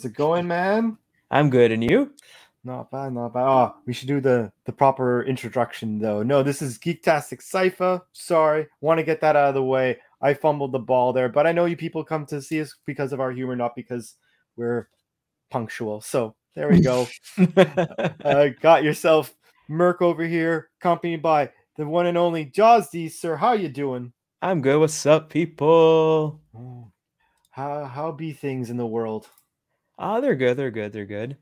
How's it going, man? I'm good. And you? Not bad, not bad. Oh, we should do the the proper introduction though. No, this is Geektastic Cypher. Sorry, want to get that out of the way. I fumbled the ball there, but I know you people come to see us because of our humor, not because we're punctual. So there we go. uh, got yourself Merc over here, accompanied by the one and only Jazzy, sir. How you doing? I'm good. What's up, people? Oh, How how be things in the world? Ah, they're good. They're good. They're good.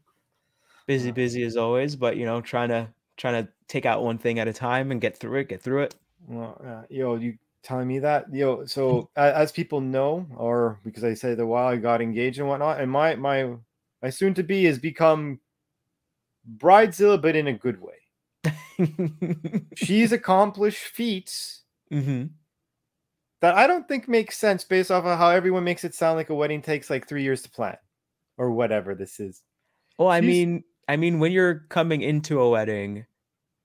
Busy, Uh, busy as always, but you know, trying to trying to take out one thing at a time and get through it. Get through it. Well, uh, yo, you telling me that, yo. So as people know, or because I said a while I got engaged and whatnot, and my my my soon to be has become bridezilla, but in a good way. She's accomplished feats hmm that I don't think make sense based off of how everyone makes it sound like a wedding takes like three years to plan, or whatever this is. Well, I She's- mean, I mean, when you're coming into a wedding,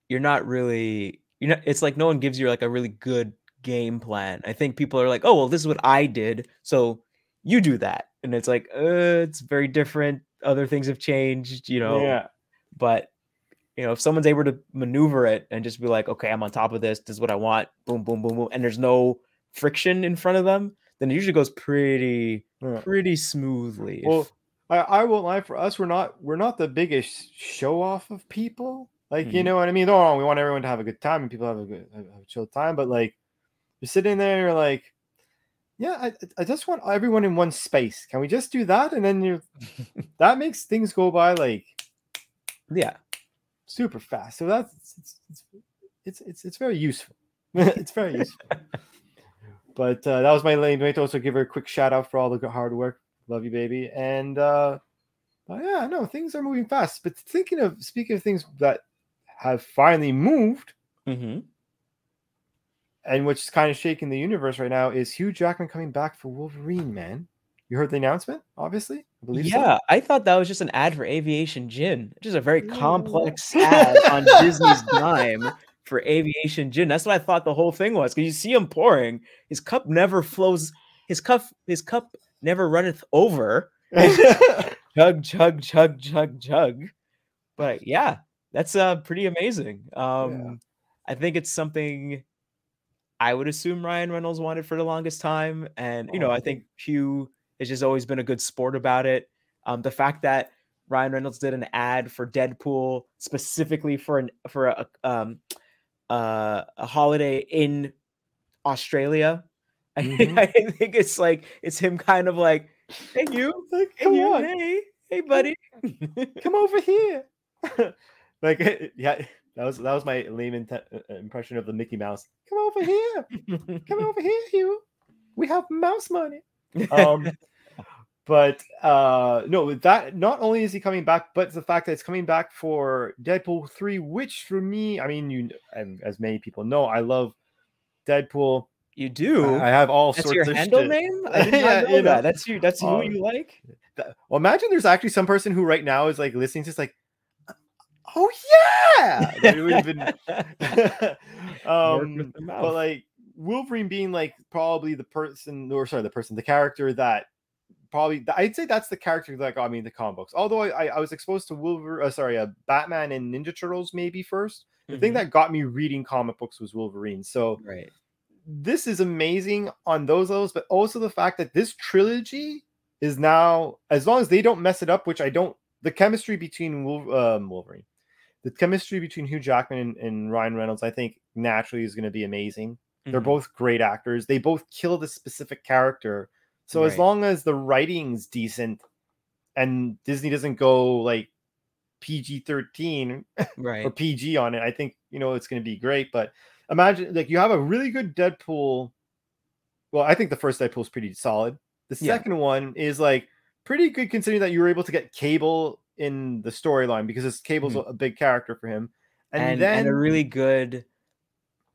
you're not really. You know, it's like no one gives you like a really good game plan. I think people are like, "Oh, well, this is what I did, so you do that," and it's like, uh, it's very different. Other things have changed, you know. Yeah, but you know if someone's able to maneuver it and just be like okay i'm on top of this this is what i want boom boom boom boom and there's no friction in front of them then it usually goes pretty yeah. pretty smoothly if- Well, I, I won't lie for us, we're not we're not the biggest show off of people. Like, you Mhm. know what I mean? Don't get me wrong, we want everyone to have a good time and people have a good have a chill time, but like you're sitting there, you're like, yeah, I, I just want everyone in one space. Can we just do that? And then you're that makes things go by like yeah super fast. So that's it's it's it's it's, it's very useful. it's very useful. But uh, that was my lane. Wait to also give her a quick shout out for all the good hard work. Love you, baby. And uh, but yeah, no, things are moving fast. But thinking of speaking of things that have finally moved hmm and which is kind of shaking the universe right now is Hugh Jackman coming back for Wolverine. Man, you heard the announcement? Obviously, I believe so. yeah i thought that was just an ad for aviation gin just a very Yeah. complex ad on disney's dime for aviation gin that's what i thought the whole thing was because you see him pouring his cup never flows his cup his cup never runneth over. Chug chug chug chug chug. But yeah that's uh pretty amazing. Um i think it's something i would assume ryan reynolds wanted for the longest time. And you know Oh, i I think hugh has just always been a good sport about it. Um the fact that ryan reynolds did an ad for deadpool specifically for an for a um uh a holiday in australia I, Mhm. I think it's like it's him kind of like hey you like, Hey, come you, on, hey, hey, buddy. come over here. like, yeah, that was that was my lame inte- uh, impression of the Mickey Mouse. Come over here, come over here, Hugh. We have mouse money. Um, but uh, no, that not only is he coming back, but the fact that it's coming back for Deadpool three, which for me, I mean, you and as many people know, I love Deadpool. You do. I have all that's sorts your of handle shit. name. I did not Yeah, know you know. that. That's you. That's who Um, you like. That- Well, imagine there's actually some person who right now is like listening, just like, oh yeah, That would have been um, with the mouth. but like Wolverine being like probably the person, or sorry, the person, the character that probably I'd say that's the character that got me in the comic books. Although I, I, I was exposed to Wolverine, uh, sorry, uh, Batman and Ninja Turtles maybe first. The thing Mhm. that got me reading comic books was Wolverine. So right. This is amazing on those levels, but also the fact that this trilogy is now, as long as they don't mess it up, which I don't, the chemistry between um, Wolverine, the chemistry between Hugh Jackman and, and Ryan Reynolds, I think naturally is going to be amazing. They're Mhm. both great actors. They both kill the specific character. So as long as the writing's decent and Disney doesn't go like PG 13 or. PG on it, I think you know it's going to be great. But imagine like you have a really good Deadpool. Well, I think the first Deadpool is pretty solid. The Yeah. second one is like pretty good considering that you were able to get Cable in the storyline because this Cable's Mhm. a big character for him. And, And, then and a really good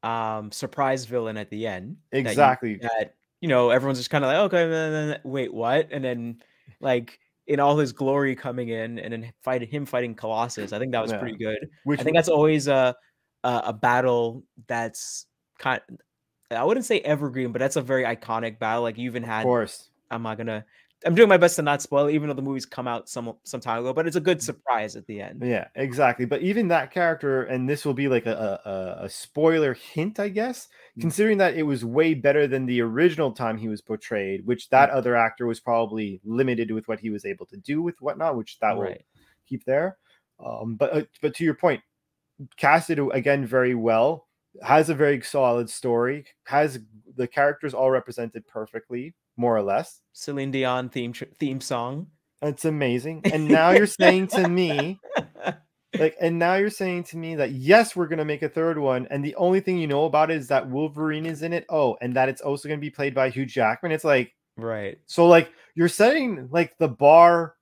um surprise villain at the end. that you- exactly That you know everyone's just kind of like okay, then- then- wait, what? And then like in all his glory coming in, and then fighting him fighting Colossus. I think that was Yeah. pretty good. which I think that's always a a, a battle that's kind. I wouldn't say evergreen, but that's a very iconic battle. Like you even had, of course I'm not gonna I'm doing my best to not spoil it, even though the movie's come out some some time ago. But it's a good surprise at the end. Yeah, exactly. But even that character, and this will be like a a, a spoiler hint, I guess, Mm. considering that it was way better than the original time he was portrayed, which Mm. that other actor was probably limited with what he was able to do with whatnot, which that will keep there. Um, but uh, but to your point, casted again very well, has a very solid story, has the characters all represented perfectly, more or less. Celine Dion theme theme song. It's amazing. And now you're saying to me, like, and now you're saying to me that yes, we're gonna make a third one, and the only thing you know about it is that Wolverine is in it. Oh, and that it's also gonna be played by Hugh Jackman. It's like right. so, like you're setting like the bar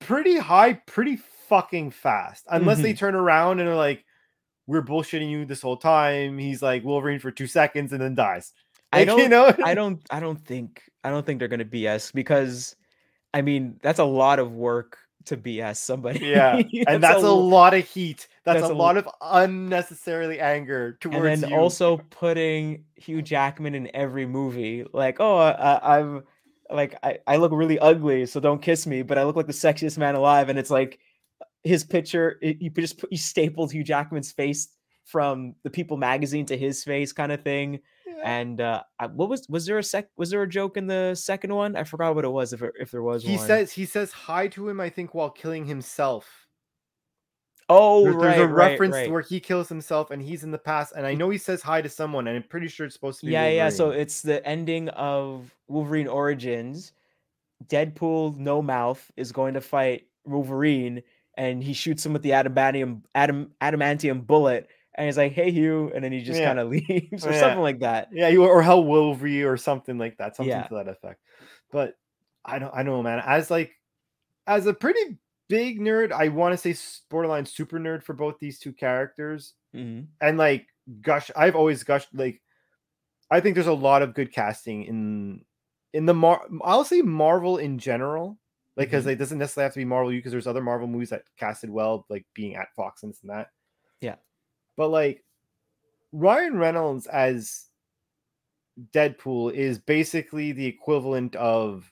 pretty high, pretty fucking fast. Unless they mm-hmm. turn around and are like, "We're bullshitting you this whole time." He's like Wolverine for two seconds and then dies. I don't. you know. I don't. I don't think. I don't think they're gonna BS because, I mean, that's a lot of work to BS somebody. Yeah, and that's a lot of heat. That's, that's a, a lot of unnecessarily anger towards and then you. also putting Hugh Jackman in every movie. Like, oh, I, I'm like, I, I look really ugly, so don't kiss me, but I look like the sexiest man alive. And it's like his picture, it, you just put, you stapled Hugh Jackman's face from the People magazine to his face, kind of thing. Yeah. And uh, I- what was was there a sec? Was there a joke in the second one? I forgot what it was. If it, if there was he one. says he says hi to him. I think while killing himself. "Oh, There- right, there's a right, reference right. where he kills himself and he's in the past. And I know he says hi to someone, and I'm pretty sure it's supposed to be. Yeah, yeah. So it's the ending of Wolverine Origins. Deadpool, no mouth, is going to fight Wolverine, and he shoots him with the adamantium adam adamantium bullet, and he's like, "Hey, Hugh," and then he just Yeah. kind of leaves or Yeah. something like that. yeah, you or Hell Wolverine or something like that, something Yeah. to that effect. But I don't, I know, man. As like, as a pretty big nerd, I want to say borderline super nerd for both these two characters. Mhm. and like gush i've always gushed like i think there's a lot of good casting in in the mar i'll say marvel in general like because Mhm. it doesn't necessarily have to be marvel you because there's other marvel movies that casted well like being at fox and this and that Yeah. but like ryan reynolds as deadpool is basically the equivalent of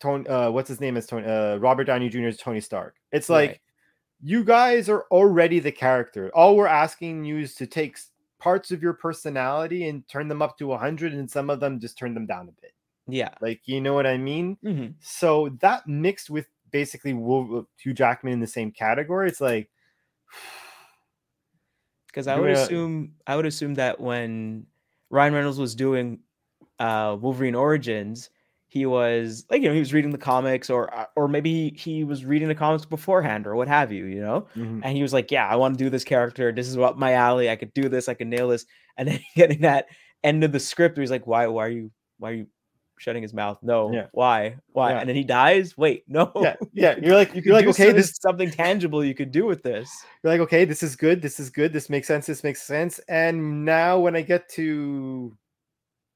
tony uh what's his name is tony uh robert downey jr's tony stark it's like Right. you guys are already the character. All we're asking you is to take parts of your personality and turn them up to 100 and some of them just turn them down a bit. Yeah. Like, you know what I mean? Mhm. So that mixed with basically Wolver- Hugh Jackman in the same category, it's like Because I would uh, assume I would assume that when Ryan Reynolds was doing uh, Wolverine Origins, he was like you know he was reading the comics or uh, or maybe he, was reading the comics beforehand or what have you, you know. mhm. And he was like, "Yeah, I want to do this character. This is what my alley. I could do this. I could nail this." And then getting that end of the script, where he's like, "Why? Why are you? Why are you shutting his mouth? No. Yeah. Why? Why?" Yeah. And then he dies. Wait, no. yeah, yeah. You're like, You you're like, okay, this is something tangible you could do with this. you're like, okay, this is good, this is good, this makes sense, this makes sense. And now when I get to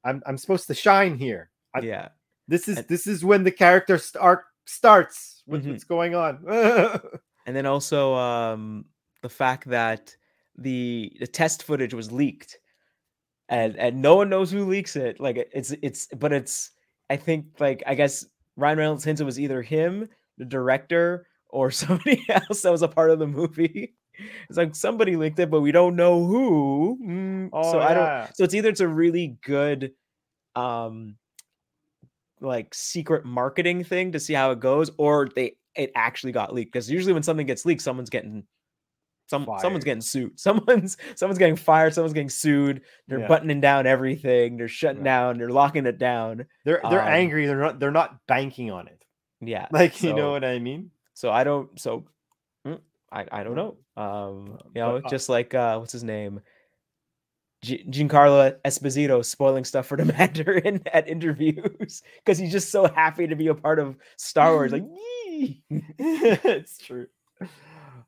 I'm I'm supposed to shine here. I- yeah. This is And- this is when the character arc starts with Mhm. what's going on. and then also um the fact that the the test footage was leaked and and no one knows who leaks it like it's it's but it's i think like i guess ryan reynolds hints it was either him the director or somebody else that was a part of the movie. It's like somebody leaked it but we don't know who. Mm, so Oh, i don't so it's either it's a really good um like secret marketing thing to see how it goes or they it actually got leaked because usually when something gets leaked someone's getting some someone's getting sued someone's someone's getting fired someone's getting sued they're Yeah. buttoning down everything they're shutting Right. down they're locking it down They're they're Um, angry. They're not they're not banking on it. yeah Like you know what I mean? so i don't so mm, i i don't know um you know but, uh, just like uh what's his name G- Giancarlo Esposito spoiling stuff for the Mandalorian at interviews because he's just so happy to be a part of Star Wars. Like, it's true.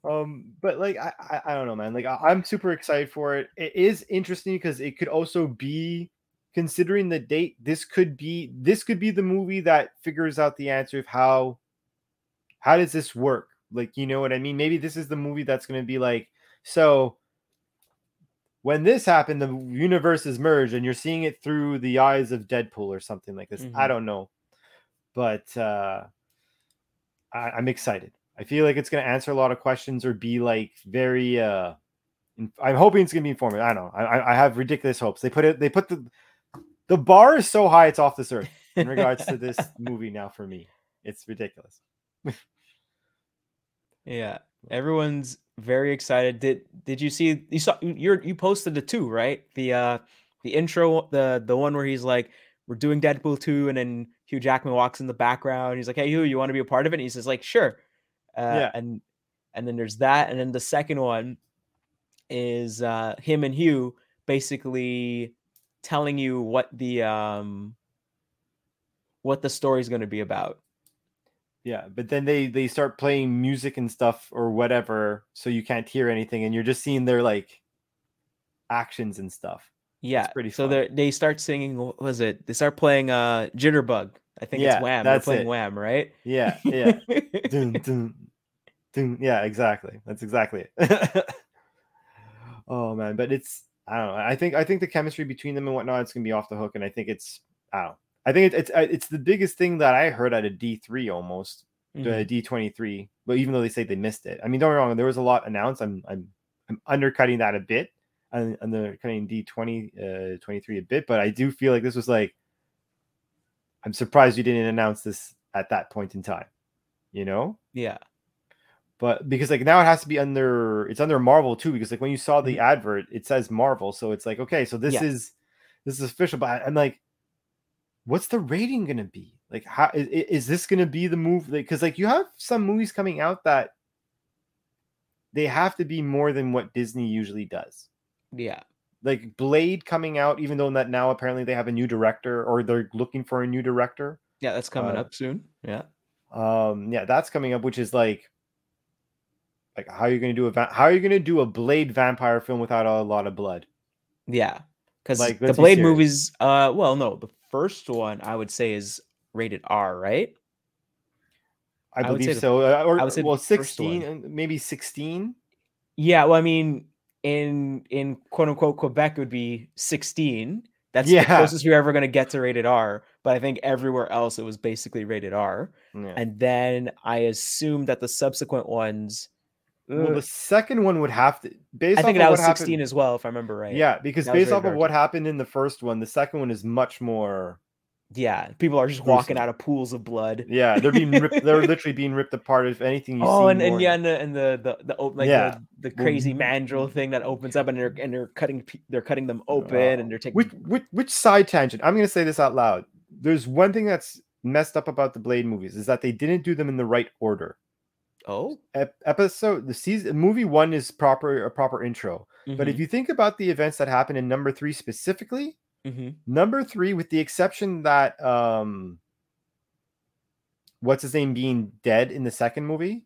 Um, but like I, I I don't know, man. Like I, I'm super excited for it. It is interesting because it could also be considering the date, this could be this could be the movie that figures out the answer of how how does this work? Like, you know what I mean? Maybe this is the movie that's gonna be like, so when this happened, the universes merged, and you're seeing it through the eyes of Deadpool or something like this. I Mhm. don't know. but uh, I, I'm excited. I feel like it's going to answer a lot of questions or be like very. Uh, I'm hoping it's going to be informative. I don't know. I, I- have ridiculous hopes. They put it. They put the the bar is so high it's off this earth in regards to this movie now for me. It's ridiculous. Yeah, everyone's very excited. Did did you see you saw you you posted the two right? The uh the intro the the one where he's like we're doing Deadpool 2 and then Hugh Jackman walks in the background. He's like, "Hey Hugh, you want to be a part of it?" And he says like, "Sure." Uh, Yeah. and and then there's that and then the second one is uh him and Hugh basically telling you what the um what the story's going to be about. Yeah, but then they they start playing music and stuff or whatever, so you can't hear anything, and you're just seeing their like actions and stuff. Yeah, pretty so they they start singing. What was it? They start playing uh Jitterbug. I think Yeah, it's Wham. They're playing it. Wham, right? Yeah, yeah. dun, dun. Yeah, exactly. That's exactly it. oh man, but it's I don't know. I think I think the chemistry between them and whatnot it's gonna be off the hook, and I think it's I don't know. I think it, it's uh, it's the biggest thing that I heard at a D three almost Mhm. the D twenty three. But even though they say they missed it, I mean, don't get me wrong. There was a lot announced. I'm I'm I'm undercutting that a bit, and undercutting D twenty uh twenty three a bit. But I do feel like this was like I'm surprised you didn't announce this at that point in time. You know, Yeah, but because like now it has to be under it's under Marvel too because like when you saw the advert it says Marvel so it's like okay so this Mm-hmm. Yeah. is this is official but I'm like what's the rating gonna be like how i- i- is, this gonna be the move like because like you have some movies coming out that they have to be more than what Disney usually does yeah, like Blade coming out even though that now apparently they have a new director or they're looking for a new director yeah. That's coming Uh, up soon. Yeah, um yeah that's coming up which is like like how are you going to do a va- how are you going to do a blade vampire film without a lot of blood yeah. Because Like, the Blade movies. Uh, well, no, the first one I would say is rated R, right? i, I believe the- so uh, or I would say well 16 uh, maybe 16 Yeah. Well, I mean, in in quote unquote Quebec it would be sixteen. That's Yeah. the closest you're ever going to get to rated R. But I think everywhere else it was basically rated R. yeah. And then I assume that the subsequent ones. Well the second one would have to based I think that was what 16 happened, as well, if I remember right. yeah because That based off of what happened in the first one the second one is much more Yeah. People are just walking out of pools of blood. yeah they're being ripped they're literally being ripped apart if anything you Oh, see and, and yeah, and the and the the, the like Yeah. the, the crazy Well, mandrill thing that opens up and they're and they're cutting they're cutting them open Uh, and they're taking which, which which side tangent i'm going to say this out loud there's one thing that's messed up about the blade movies is that they didn't do them in the right order oh. Episode the season movie one is proper a proper intro but if you think about the events that happen in number three specifically hmm number three with the exception that um what's his name being dead in the second movie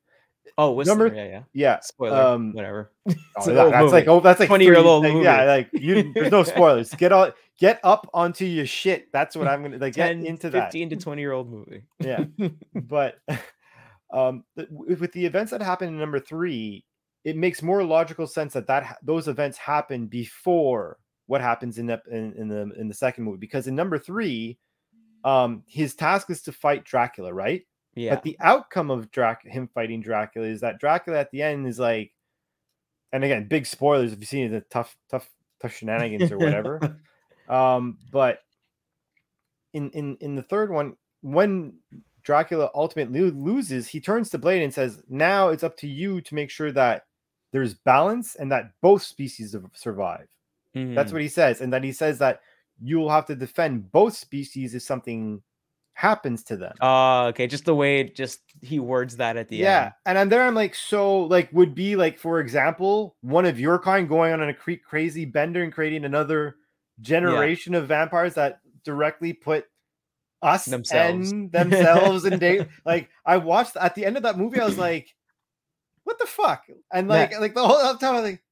oh Whistler, number- yeah yeah. yeah spoiler um whatever. Oh, that- that's like oh that's like 20 year old like, movie. yeah like you there's no spoilers. Get all get up onto your shit. That's what i'm gonna like get 10 into that. 15 to 20 year old movie. Yeah. but um th- with the events that happened in number three it makes more logical sense that that ha- those events happen before what happens in, ep- in in the in the second movie because in number three um his task is to fight dracula right? Yeah. but the outcome of Drac- him fighting dracula is that dracula at the end is like and again big spoilers if you've seen the tough tough tough shenanigans or whatever. Um but in in in the third one when dracula ultimately loses he turns to blade and says now it's up to you to make sure that there's balance and that both species survive that's Mhm. what he says and then he says that you'll have to defend both species if something happens to them Oh, okay. Just the way it just he words that at the yeah end. Yeah. And i'm there i'm like so like would be like for example one of your kind going on a crazy bender and creating another generation of vampires that directly put us Themselves. and themselves in danger like i watched at the end of that movie i was like what the fuck and Yeah. like like the whole time i was like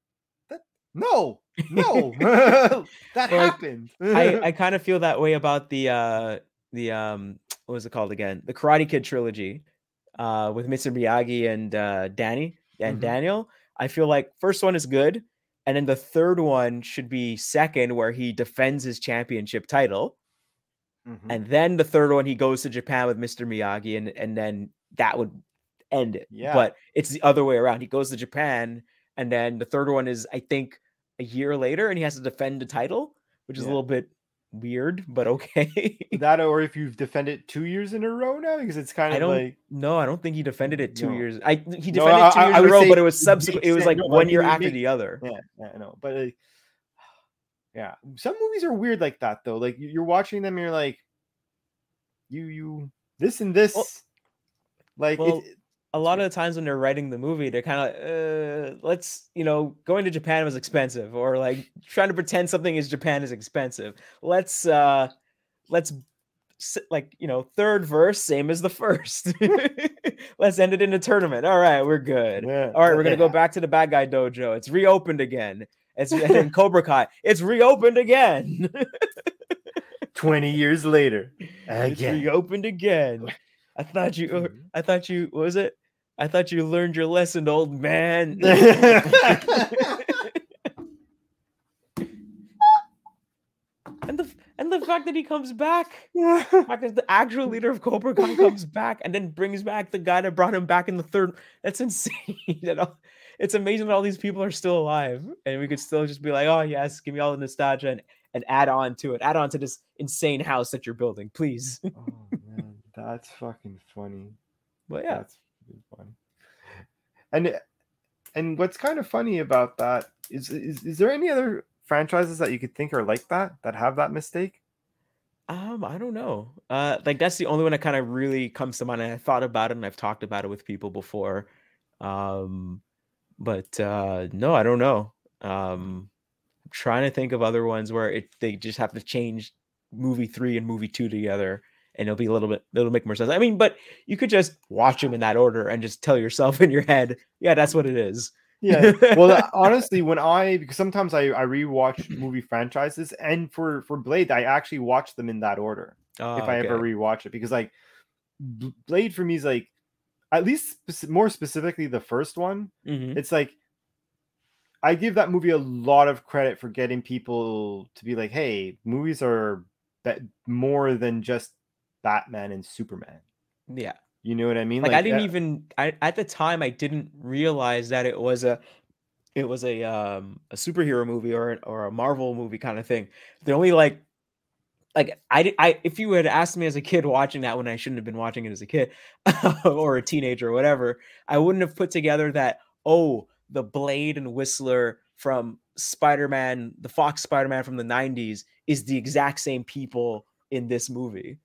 that, no no that Well, happened I, I kind of feel that way about the uh the um what was it called again? The Karate Kid trilogy uh with Mr. Miyagi and uh Danny and Mhm. Daniel. I feel like first one is good and then the third one should be second where he defends his championship title. Mhm. and then the third one he goes to Japan with Mr. Miyagi, and and then that would end it. Yeah. But it's the other way around. He goes to Japan, and then the third one is I think a year later, and he has to defend the title, which is a little bit weird, but okay. that or if you've defended two years in a row now, because it's kind of I don't like no, I don't think he defended it two No. years. I he defended No, I- two years I in a row, but it was subsequent. It was like No, one year after make- the other. yeah, yeah, I know, but like, yeah, some movies are weird like that though. Like you- you're watching them, and you're like, you you this and this, like well, it- a lot of the times when they're writing the movie, they're kind of uh, let's you know going to Japan was expensive, or like trying to pretend something is Japan is expensive. Let's uh let's like you know third verse same as the first. let's end it in a tournament. All right, we're good. yeah, All right, we're gonna go back to the bad guy dojo. It's reopened again. It's and Cobra Kai. It's reopened again. Twenty years later, It's again. reopened again. I thought you. uh, Mhm. I thought you. What was it? I thought you learned your lesson, old man. and the and the fact that he comes back, the fact that the actual leader of Cobra Kai comes back and then brings back the guy that brought him back in the third. That's insane. that all- it's amazing that all these people are still alive, and we could still just be like, "Oh yes, give me all the nostalgia and, and add on to it. Add on to this insane house that you're building, please." oh man, that's fucking funny. But yeah, That's funny. And and what's kind of funny about that is, is is there any other franchises that you could think are like that that have that mistake? Um, I don't know. Uh, like that's the only one that kind of really comes to mind. I thought about it and I've talked about it with people before. Um, but uh, no, I don't know. Um, I'm trying to think of other ones where it they just have to change movie three and movie two together, and it'll be a little bit it'll make more sense. I mean, but you could just watch them in that order and just tell yourself in your head, yeah, that's what it is. Yeah. Well, honestly, when I because sometimes I I rewatch movie franchises, and for for Blade, I actually watch them in that order if Ah, I ever okay. rewatch it because like Blade for me is like at least more specifically the first one. Mhm. It's like I give that movie a lot of credit for getting people to be like, hey, movies are be- more than just Batman and Superman. yeah. You know what I mean? like, I didn't uh, even I at the time I didn't realize that it was a it was a um a superhero movie or or a Marvel movie kind of thing. The only like like I I if you had asked me as a kid watching that when I shouldn't have been watching it as a kid or a teenager or whatever, I wouldn't have put together that oh the Blade and Whistler from Spider-Man, the Fox Spider-Man from the 90s is the exact same people in this movie.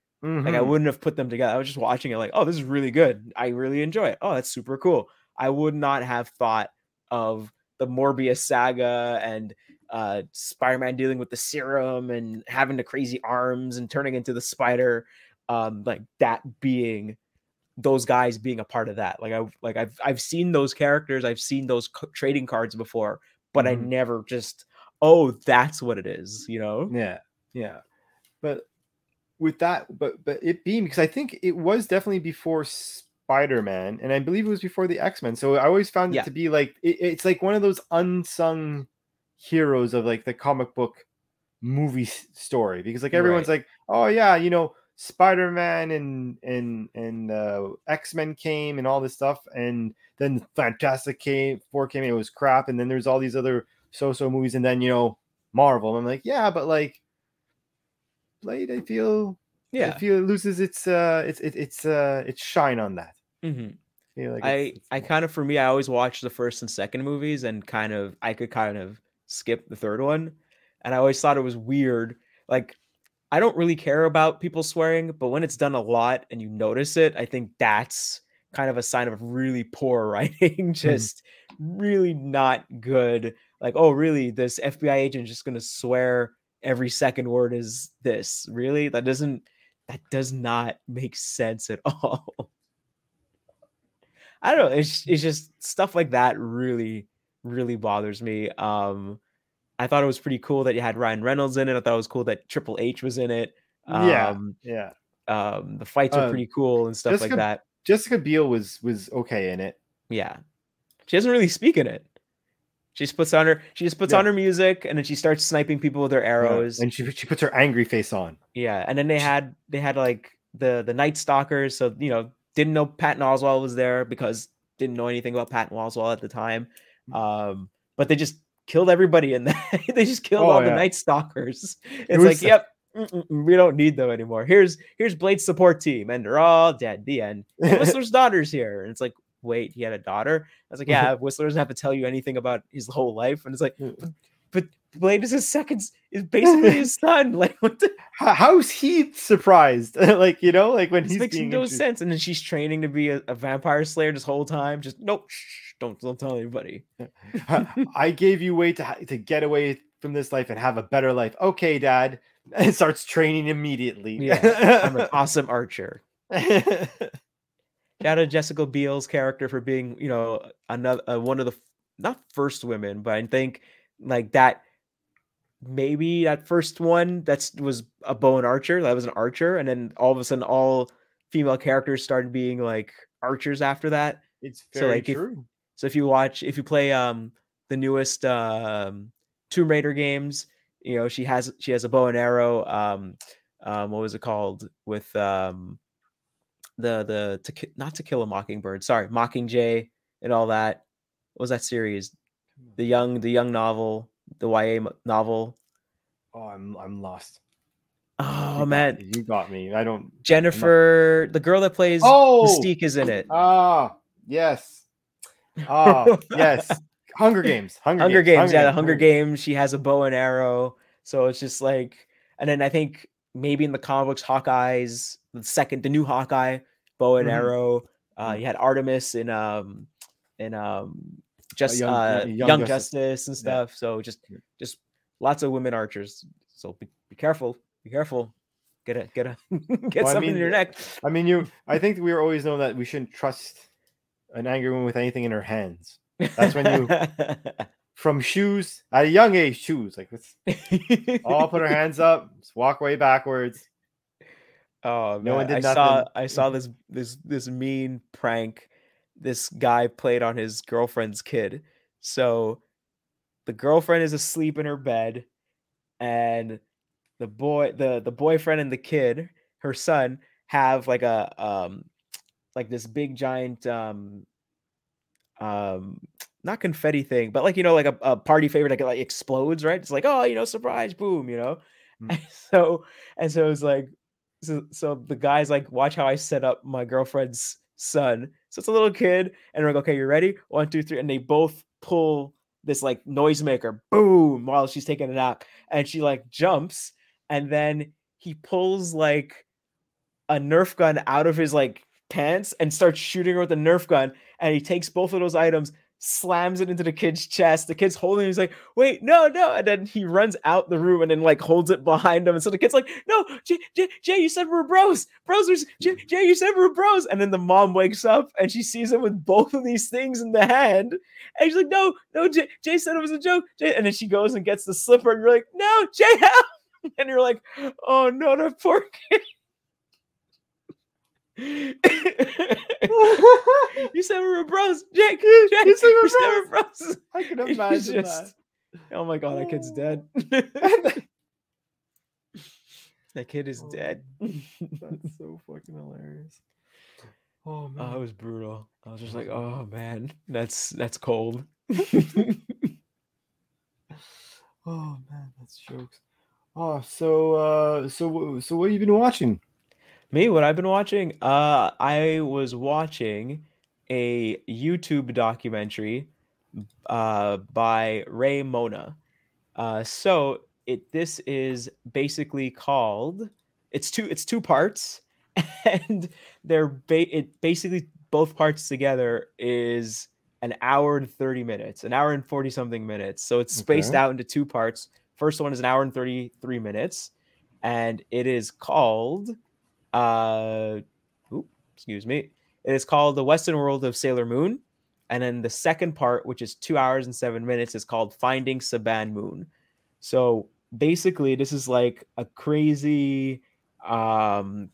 Like I mhm. wouldn't have put them together. I was just watching it like, oh, this is really good. I really enjoy it. Oh, that's super cool. I would not have thought of the Morbius saga and uh Spider-Man dealing with the serum and having the crazy arms and turning into the spider. Um, like that being those guys being a part of that. Like I like I've I've seen those characters, I've seen those co- trading cards before, but I Mhm. never just oh, that's what it is, you know? Yeah, yeah. But with that, but but it being because I think it was definitely before Spider Man, and I believe it was before the X Men. So I always found it Yeah. to be like it, it's like one of those unsung heroes of like the comic book movie story because like everyone's like, oh yeah, you know. Spider Man and and and uh, X Men came and all this stuff, and then Fantastic came, Four came, and it was crap, and then there's all these other so-so movies, and then you know Marvel. I'm like, yeah, but like Blade, I feel yeah, I feel it loses its uh its it, its uh its shine on that. hmm I feel like I it's- I kind of for me I always watch the first and second movies and kind of I could kind of skip the third one. And I always thought it was weird like I don't really care about people swearing but when it's done a lot and you notice it I think that's kind of a sign of really poor writing just really not good. Like oh really this FBI agent is just going to swear every second word is this really that doesn't that does not make sense at all I don't know. It's it's just stuff like that really really bothers me. Um, I thought it was pretty cool that you had Ryan Reynolds in it. I thought it was cool that Triple H was in it. Yeah. Um, yeah. um, the fights are Um, pretty cool and stuff Jessica- like that. Jessica Biel was was okay in it. Yeah, she doesn't really speak in it. She just puts on her she just puts Yeah. on her music and then she starts sniping people with her Yeah, arrows. and she she puts her angry face on. Yeah, and then they had they had like the the Night Stalkers, so you know didn't know Patton Oswalt was there because didn't know anything about Patton Oswalt at the time. Mm. Um, but they just killed everybody in that. they just killed Oh, all the. Night Stalkers. It's was like, yep, we don't need them anymore. Here's here's Blade's support team, and they're all dead. The end. Whistler's daughter's here, and it's like, wait, he had a daughter. I was like, yeah, Whistler doesn't have to tell you anything about his whole life, and it's like, mm. but, but Blade is his second, is basically his son. Like, what the? How, how's he surprised? like you know, like when he's makes no sense. And then she's training to be a, a vampire slayer this whole time. Just nope, shh, don't don't tell anybody. I gave you way to to get away from this life and have a better life. Okay, Dad. And starts training immediately. Yeah, I'm an awesome archer. Shout out Jessica Biel's character for being, you know, another uh, one of the not first women, but I think like that maybe that first one that's was a bow and archer. That was an archer, and then all of a sudden all female characters started being like archers after that. it's So, very like, if- true. So if you watch, if you play um the newest um Tomb Raider games, you know she has she has a bow and arrow. Um, um, what was it called with um the the to not to kill a mockingbird, sorry, Mockingjay and all that. What was that series? The young the young novel, the YA novel. Oh, I'm I'm lost. Oh You got- man, you got me. I don't. Jennifer, the girl that plays Oh, Mystique is in it. ah, yes. Ah, yes. Hunger Games. Hunger, Hunger Games, yeah, the Hunger Games. Games. She has a bow and arrow, so it's just like, and then I think maybe in the comic books, Hawkeye's the second, the new Hawkeye, bow and Mhm. arrow. Uh, you had Artemis in um in um just Young- uh, Young Young, Justice. Justice. and Yeah. stuff. So just just lots of women archers. So be, be careful, be careful. Get a get a get Well, I something in mean, your neck. I mean, you. I think we were always known that we shouldn't trust an angry woman with anything in her hands. That's when you- From shoes at a young age, shoes like let's all put our hands up, just walk way backwards. Oh No one man, did I saw. I saw this this this mean prank this guy played on his girlfriend's kid. So the girlfriend is asleep in her bed and the boy the the boyfriend and the kid, her son, have like a um like this big giant um um not confetti thing, but like you know, like a, a party favorite that like explodes, right? It's like, oh, you know, surprise, boom, you know. Mm. And so and so it's like so, so the guy's like, watch how I set up my girlfriend's son. So it's a little kid, and we're like, okay, you ready? One, two, three, and they both pull this like noisemaker, boom, while she's taking a nap, and she like jumps, and then he pulls like a Nerf gun out of his like pants and starts shooting her with the Nerf gun, and he takes both of those items. Slams it into the kid's chest. The kid's holding. He's like, "Wait, no, no!" And then he runs out the room and then like holds it behind him. And so the kid's like, "No, Jay, Jay, Jay you said we're bros, bros. Jay, Jay, you said we're bros." And then the mom wakes up and she sees him with both of these things in the hand, and she's like, "No, no, Jay, Jay said it was a joke." Jay, and then she goes and gets the slipper, and you're like, "No, Jay, help!" And you're like, "Oh no, that poor kid." you said we were bros, Jake. Jake You said said we're bros. I can imagine just- Oh my god, that kid's Oh. dead. that. that kid is dead. Oh, That's so fucking hilarious. Oh man. Oh, it was brutal. I was just like, oh man, that's that's cold. Oh man, that's jokes. Oh, so uh so so what have you been watching? Me, what I've been watching? Uh, I was watching a YouTube documentary uh, by Ray Mona. Uh, so it this is basically called it's two it's two parts, and they're ba- it basically both parts together is an hour and 30 minutes, an hour and 40 something minutes. So it's spaced Okay. out into two parts. First one is an hour and 33 minutes, and it is called uh oop, excuse me it is called the western world of sailor moon and then the second part which is two hours and seven minutes is called finding saban moon so basically this is like a crazy um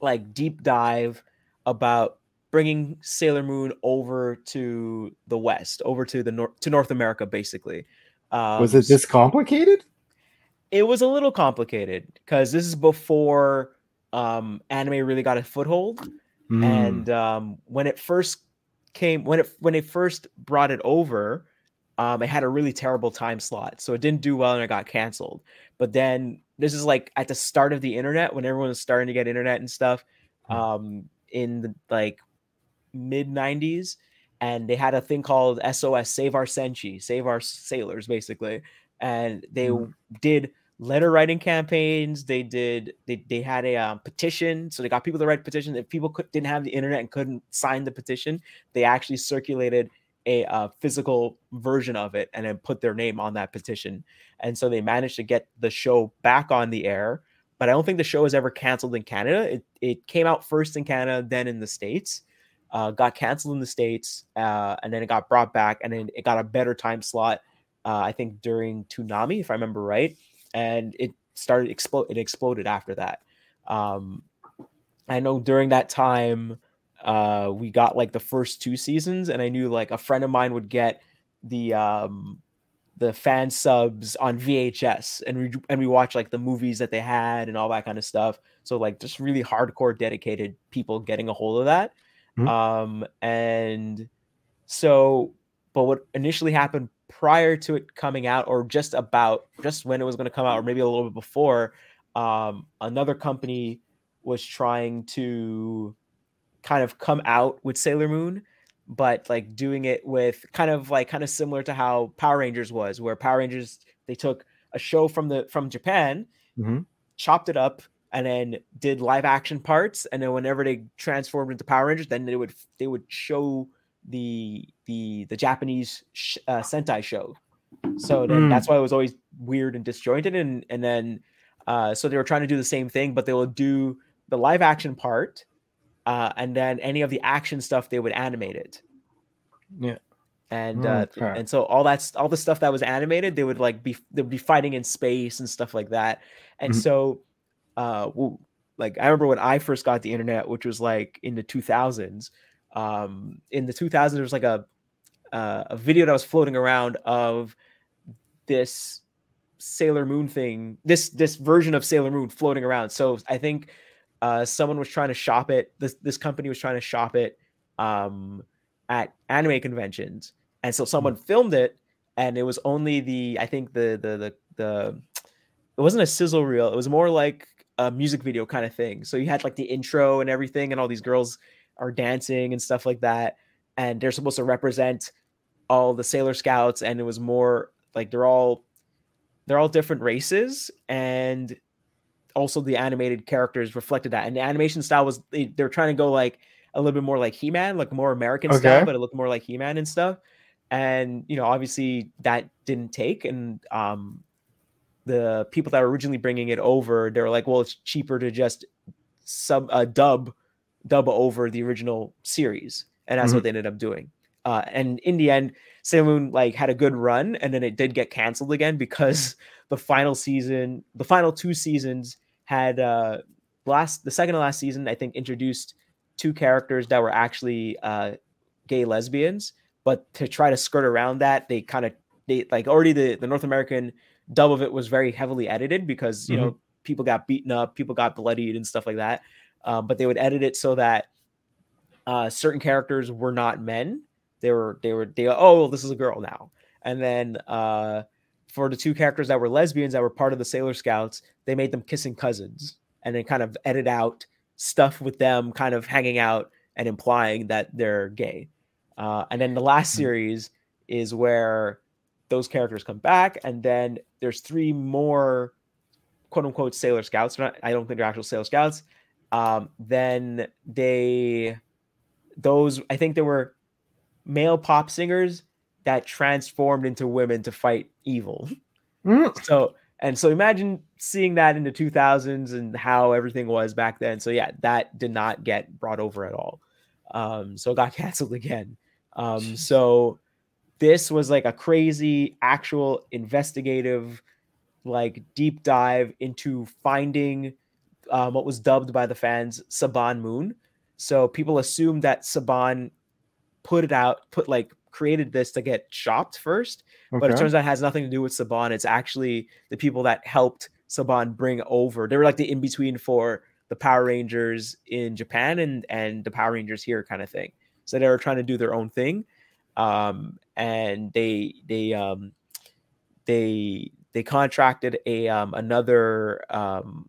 like deep dive about bringing Sailor Moon over to the West, over to the North to North America, basically. Um, was it this complicated? It was a little complicated because this is before um, anime really got a foothold, mm. and um, when it first came, when it when they first brought it over, um, it had a really terrible time slot, so it didn't do well and it got canceled. But then this is like at the start of the internet when everyone was starting to get internet and stuff, hmm. um, in the like mid '90s, and they had a thing called SOS Save Our Senshi, Save Our Sailors, basically, and they mm. did letter writing campaigns. They did they they had a um, petition, so they got people to write petitions. If people could, didn't have the internet and couldn't sign the petition, they actually circulated a uh, physical version of it and then put their name on that petition. And so they managed to get the show back on the air. But I don't think the show was ever canceled in Canada. It it came out first in Canada, then in the states. Uh, got canceled in the states, uh, and then it got brought back, and then it got a better time slot. Uh, I think during Toonami, if I remember right, and it started explode. It exploded after that. Um, I know during that time, uh, we got like the first two seasons, and I knew like a friend of mine would get the um, the fan subs on VHS, and we and we watch like the movies that they had and all that kind of stuff. So like just really hardcore, dedicated people getting a hold of that. Mm-hmm. Um, and so, but what initially happened prior to it coming out, or just about just when it was going to come out, or maybe a little bit before, um, another company was trying to kind of come out with Sailor Moon, but like doing it with kind of like kind of similar to how Power Rangers was, where Power Rangers they took a show from the from Japan, mm-hmm. chopped it up, and then did live action parts, and then whenever they transformed into Power Rangers, then they would they would show the the the Japanese sh- uh, Sentai show. So then mm. that's why it was always weird and disjointed, and and then uh, so they were trying to do the same thing, but they will do the live action part uh, and then any of the action stuff they would animate it. Yeah. And uh, okay. and so all that's all the stuff that was animated, they would like be they would be fighting in space and stuff like that. And mm-hmm. so, uh, like I remember when I first got the internet, which was like in the 2000s. Um, in the 2000s, there was like a uh, a video that was floating around of this Sailor Moon thing, this this version of Sailor Moon floating around. So I think uh, someone was trying to shop it. This this company was trying to shop it um, at anime conventions, and so someone mm filmed it, and it was only the I think the the the the it wasn't a sizzle reel. It was more like a music video kind of thing. So you had like the intro and everything, and all these girls are dancing and stuff like that, and they're supposed to represent all the Sailor Scouts, and it was more like they're all they're all different races and also the animated characters reflected that. And the animation style was they, they're trying to go like a little bit more like He-Man, like more American okay. style, but it looked more like He-Man and stuff. And you know, obviously that didn't take. And um the people that were originally bringing it over, they were like, well, it's cheaper to just sub uh, dub dub over the original series, and that's mm-hmm. what they ended up doing. Uh, and in the end, Sailor Moon like had a good run, and then it did get canceled again because the final season, the final two seasons, had uh last the second to last season, I think, introduced two characters that were actually uh gay lesbians, but to try to skirt around that, they kind of they like already the, the North American dub of it was very heavily edited because you mm-hmm. know people got beaten up, people got bloodied and stuff like that. Um, but they would edit it so that uh, certain characters were not men. They were they were they oh well, this is a girl now. And then uh, for the two characters that were lesbians that were part of the Sailor Scouts, they made them kissing cousins and then kind of edit out stuff with them kind of hanging out and implying that they're gay. Uh, and then the last hmm. series is where those characters come back, and then there's three more quote unquote Sailor Scouts. Not, I don't think they're actual Sailor Scouts. Um, then they, those, I think there were male pop singers that transformed into women to fight evil. Mm. So and so imagine seeing that in the 2000s and how everything was back then. So yeah, that did not get brought over at all. Um, so it got canceled again. Um, so this was like a crazy actual investigative like deep dive into finding um, what was dubbed by the fans Saban Moon. So people assumed that Saban put it out, put like created this to get shopped first, but it turns out it has nothing to do with Saban. It's actually the people that helped Saban bring over. They were like the in between for the Power Rangers in Japan and and the Power Rangers here, kind of thing. So they were trying to do their own thing, um, and they they um, they they contracted a um, another um,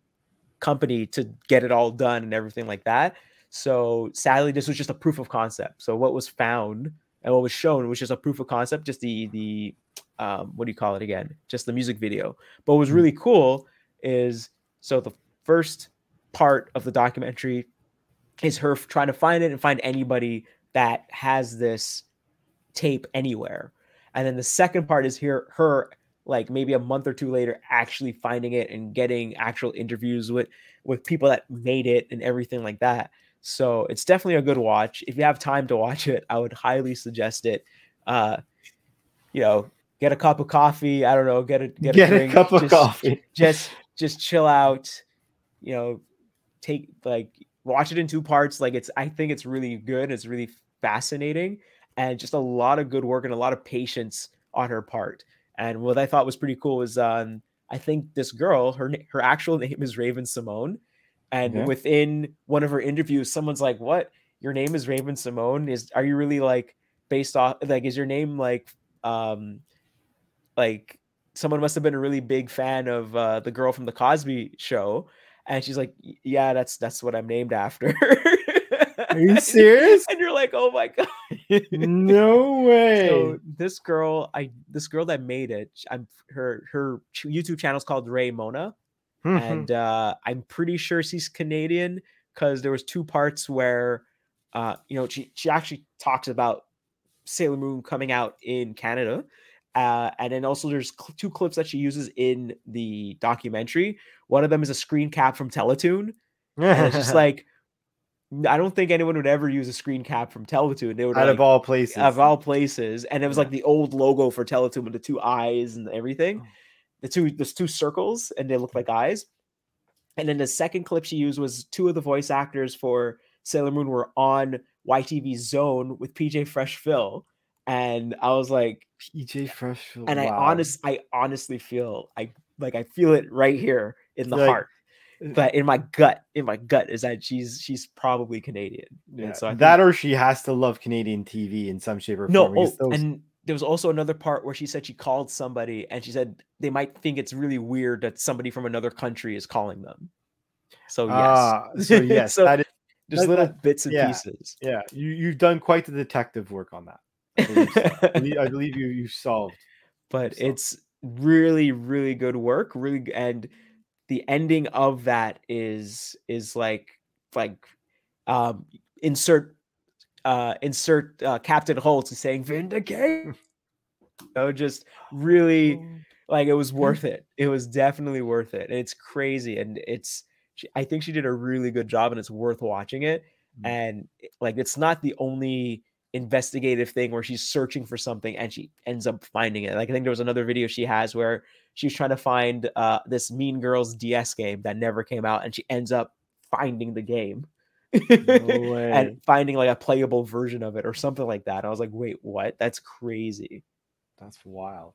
company to get it all done and everything like that. So sadly, this was just a proof of concept. So what was found and what was shown was just a proof of concept, just the the um, what do you call it again? Just the music video. But what was Mhm. really cool is so the first part of the documentary is her trying to find it and find anybody that has this tape anywhere. And then the second part is here her like maybe a month or two later actually finding it and getting actual interviews with with people that made it and everything like that. So it's definitely a good watch. If you have time to watch it, I would highly suggest it. Uh you know, get a cup of coffee, I don't know, get a get, Get, a, a, drink, cup of just- coffee. just just chill out you know take like watch it in two parts like it's i think it's really good it's really fascinating and just a lot of good work and a lot of patience on her part and what i thought was pretty cool was um i think this girl her her actual name is raven simone and within one of her interviews someone's like what your name is raven simone is are you really like based off like is your name like um like someone must have been a really big fan of uh, the girl from the Cosby Show, and she's like, "Yeah, that's that's what I'm named after." Are you serious? and you're like, "Oh my god!" no way. so this girl, I this girl that made it, I'm her her YouTube channel is called Ray Mona, Mhm. and uh, I'm pretty sure she's Canadian because there was two parts where, uh, you know, she she actually talks about Sailor Moon coming out in Canada, uh, and then also there's cl- two clips that she uses in the documentary. One of them is a screen cap from Teletoon, and it's just like I don't think anyone would ever use a screen cap from Teletoon. They would out like, of all places. of all places, and it was Yeah. like the old logo for Teletoon with the two eyes and everything. Oh. The two there's two circles and they look like eyes. And then the second clip she used was two of the voice actors for Sailor Moon were on YTV Zone with PJ Fresh Phil, and I was like, PJ Fresh. and I wow. honest, I honestly feel I like I feel it right here in the Like, heart, but in my gut, in my gut is that she's she's probably Canadian. yeah, And so I think- that or she has to love Canadian TV in some shape or no, form. because oh, those- and there was also another part where she said she called somebody and she said they might think it's really weird that somebody from another country is calling them. So yes, Ah, so yes, So that is, just that- little that- bits and yeah. pieces. yeah. You you've done quite the detective work on that. I believe so. I believe, I believe you you solved. but So- it's really really good work really and the ending of that is is like like um insert uh insert uh captain holt is saying vindicate so just really like it was worth it. It was definitely worth it. And it's crazy and it's i think she did a really good job and it's worth watching it. Mm. and like it's not the only investigative thing where she's searching for something and she ends up finding it like i think there was another video she has where she was trying to find uh this mean girls ds game that never came out and she ends up finding the game way. and finding like a playable version of it or something like that i was like wait what that's crazy That's wild.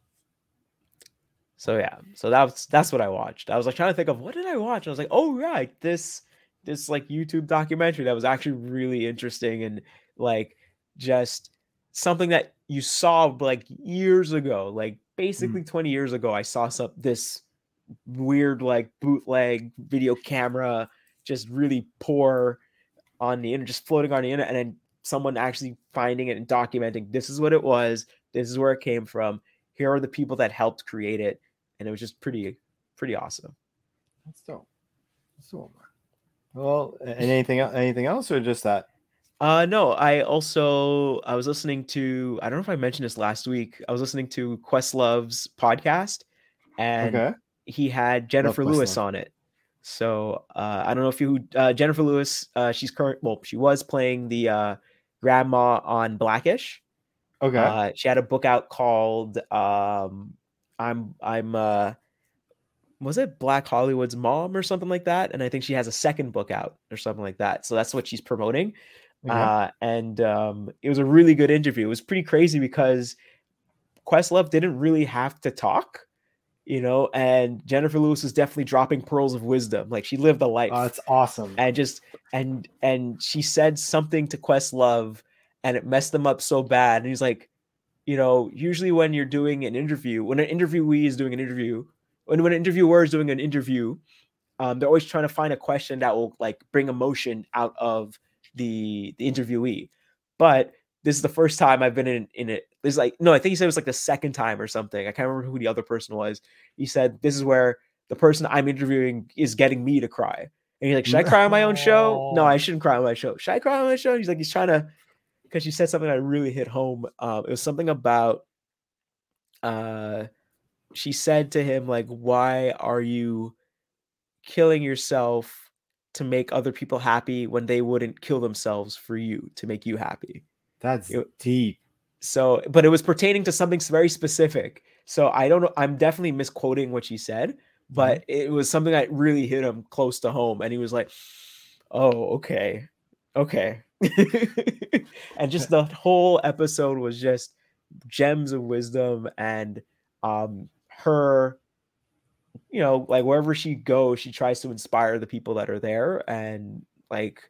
So yeah, so that's that's what I watched. I was like trying to think of what did I watch. I was like, oh right, this this like YouTube documentary that was actually really interesting and like just something that you saw like years ago, like mm. basically 20 years ago. I saw some this weird like bootleg video camera, just really poor on the internet, just floating on the internet, and then someone actually finding it and documenting this is what it was, this is where it came from. Here are the people that helped create it, and it was just pretty pretty awesome. That's dope. That's dope. Well, and anything anything else or just that? Uh no, I also I was listening to I don't know if I mentioned this last week. I was listening to Questlove's podcast and okay. he had Jennifer Lewis Questlove. on it. So uh I don't know if you uh Jennifer Lewis uh she's current well she was playing the uh grandma on Blackish. Okay. Uh she had a book out called um I'm I'm uh was it Black Hollywood's mom or something like that, and I think she has a second book out or something like that. So that's what she's promoting. Okay. Uh, and um, it was a really good interview. It was pretty crazy because Questlove didn't really have to talk, you know, and Jennifer Lewis was definitely dropping pearls of wisdom. Like she lived a life Oh, that's awesome. and just and and she said something to Questlove and it messed them up so bad. And he's like, you know, usually when you're doing an interview, when an interviewee is doing an interview, when when an interviewer is doing an interview, um, they're always trying to find a question that will like bring emotion out of the the interviewee. But this is the first time I've been in in it. It's like no, I think he said it was like the second time or something. I can't remember who the other person was. He said this is where the person I'm interviewing is getting me to cry. And he's like, should I cry on my own show? No, I shouldn't cry on my show. Should I cry on my show? He's like, he's trying to, because she said something that really hit home. Um, it was something about, uh, she said to him like, why are you killing yourself to make other people happy when they wouldn't kill themselves for you to make you happy? That's It- deep. So, but it was pertaining to something very specific. So I don't know. I'm definitely misquoting what she said, but it was something that really hit him close to home. And he was like, oh, okay. Okay. and just the whole episode was just gems of wisdom and um her you know like wherever she goes she tries to inspire the people that are there and like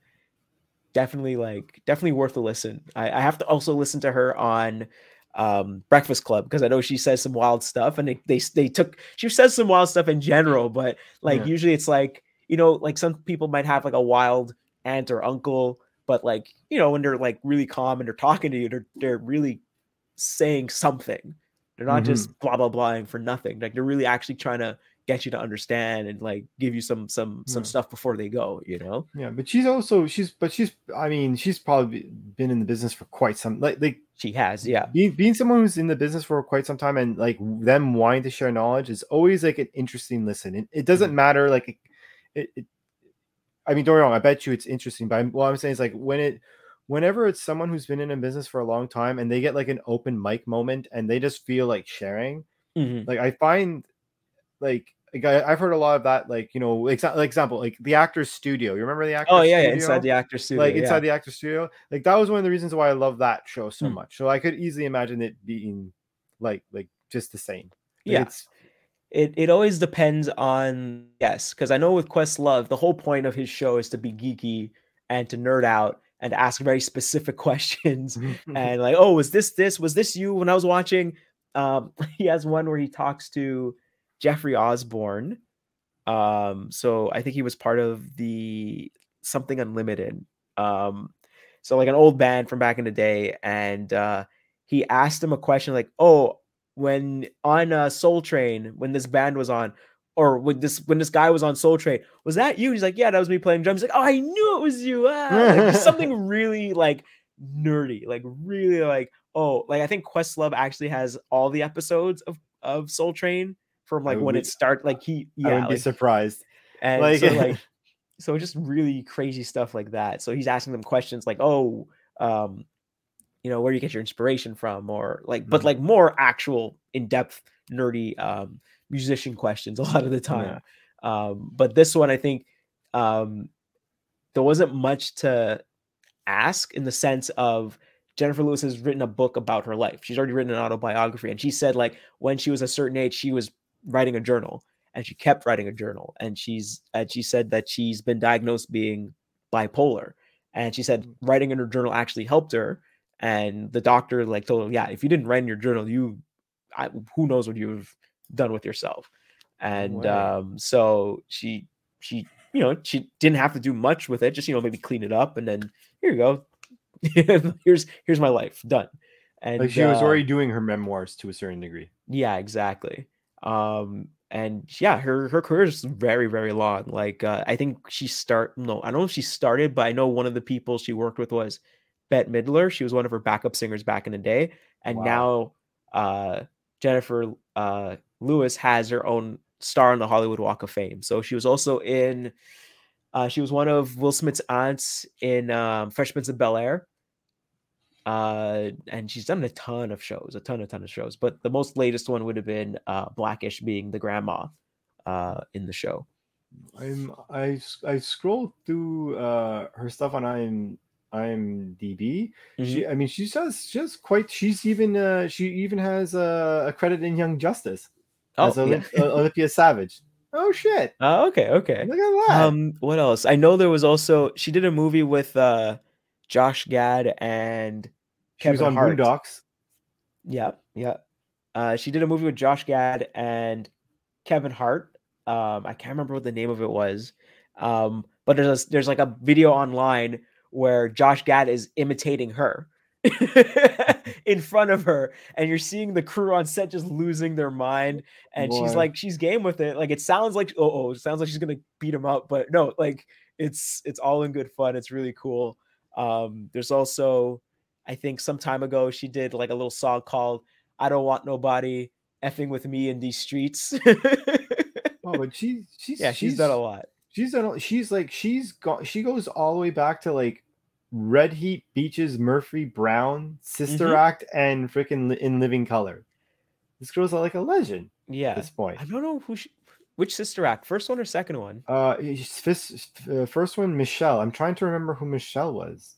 definitely like definitely worth a listen. I, I have to also listen to her on um breakfast club because i know she says some wild stuff and they, they they took she says some wild stuff in general but like Yeah. usually it's like you know like some people might have like a wild aunt or uncle but like you know when they're like really calm and they're talking to you they're they're really saying something. They're not just blah blah blahing for nothing. Like they're really actually trying to get you to understand and like give you some some some Yeah. stuff before they go you know Yeah, but she's also she's but she's I mean she's probably been in the business for quite some like like she has yeah being being someone who's in the business for quite some time and like them wanting to share knowledge is always like an interesting listen. It, it doesn't matter like it, it, I mean don't get me wrong, I bet you it's interesting, but I'm, what I'm saying is like when it whenever it's someone who's been in a business for a long time and they get like an open mic moment and they just feel like sharing, Mhm. like I find like like I, I've heard a lot of that, like you know, like, exa- like example, like the actor's studio. You remember the actor's oh yeah, yeah studio? inside the actor studio like yeah. inside the actor studio. Like that was one of the reasons why I love that show so Hmm. much. So I could easily imagine it being like like just the same. Like, yeah it's it it always depends on yes because i know with quest love the whole point of his show is to be geeky and to nerd out and to ask very specific questions and like oh was this this was this you when i was watching um he has one where he talks to jeffrey osborne um so i think he was part of the something unlimited um so like an old band from back in the day and uh he asked him a question like oh when on uh soul train when this band was on or when this when this guy was on soul train was that you he's like yeah that was me playing drums He's like oh i knew it was you ah. like, something really like nerdy like really like oh like i think questlove actually has all the episodes of of soul train from like when be- it start like he I yeah wouldn't be surprised. and like- so like so just really crazy stuff like that so he's asking them questions like oh um you know where do you get your inspiration from or like but Mhm. like more actual in-depth nerdy um musician questions a lot of the time um but this one i think um there wasn't much to ask in the sense of Jennifer Lewis has written a book about her life. She's already written an autobiography, and she said like when she was a certain age, she was writing a journal, and she kept writing a journal. And she's and she said that she's been diagnosed being bipolar, and she said writing in her journal actually helped her. And the doctor like told her, yeah, if you didn't write in your journal, you, I, who knows what you've done with yourself. And way. um, so she she you know she didn't have to do much with it, just you know maybe clean it up, and then here you go. here's here's my life done. And Like she was uh, already doing her memoirs to a certain degree. yeah, exactly. Um, and yeah, her her career is very very long. Like uh, I think she start no, I don't know if she started, but I know one of the people she worked with was Bette Midler. She was one of her backup singers back in the day, and Wow. now uh, Jennifer uh, Lewis has her own star on the Hollywood Walk of Fame. So she was also in. Uh, she was one of Will Smith's aunts in um, Fresh Prince of Bel Air uh and she's done a ton of shows a ton a ton of shows but the most latest one would have been uh blackish being the grandma uh, in the show. I'm I I scrolled through uh her stuff on I'm IMDb. Mm-hmm. She I mean she does just quite she's even uh she even has uh, a credit in Young Justice as Oh, yeah. Olymp- uh, Olympia Savage. Oh shit. Oh, okay, okay. Look at that. Um, what else? I know there was also she did a movie with uh Josh Gad and she was Kevin on Hart. Boondocks. Yeah, yeah. Uh, she did a movie with Josh Gad and Kevin Hart. Um, I can't remember what the name of it was. Um, but there's a, there's like a video online where Josh Gad is imitating her in front of her, and you're seeing the crew on set just losing their mind, and she's like she's game with it. Like it sounds like oh oh, it sounds like she's gonna beat him up, but no, like it's it's all in good fun. It's really cool. Um, there's also I think some time ago she did like a little song called I don't want nobody effing with me in these streets. Oh, but she she's yeah, she's done a lot. She's done. a- She's like she's got. She goes all the way back to like Red Heat, Beaches, Murphy, Brown, Sister Mhm. Act, and freaking Li- In Living Color. This girl's like a legend at Yeah. this point. I don't know who she, which sister act, first one or second one. Uh, uh, first one, Michelle. I'm trying to remember who Michelle was.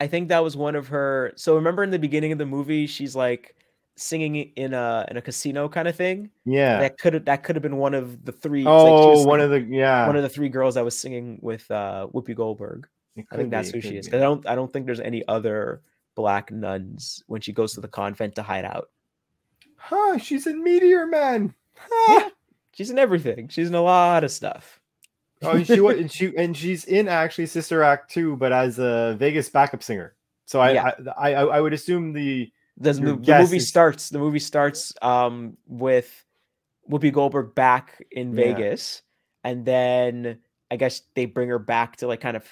I think that was one of her. So remember in the beginning of the movie, she's like singing in a in a casino kind of thing. Yeah. That could have that could have been one of the three. like oh, was one singing- of the yeah. one of the three girls that was singing with uh Whoopi Goldberg. I think could that's be, who she is. be. I don't I don't think there's any other black nuns when she goes to the convent to hide out. Huh? She's in Meteor Man. Yeah. She's in everything. She's in a lot of stuff. Oh, and she was, and she and she's in actually Sister Act too, but as a Vegas backup singer. So I Yeah. I, I I would assume the The, the, the movie is- starts. The movie starts um with Whoopi Goldberg back in Yeah. Vegas, and then I guess they bring her back to like kind of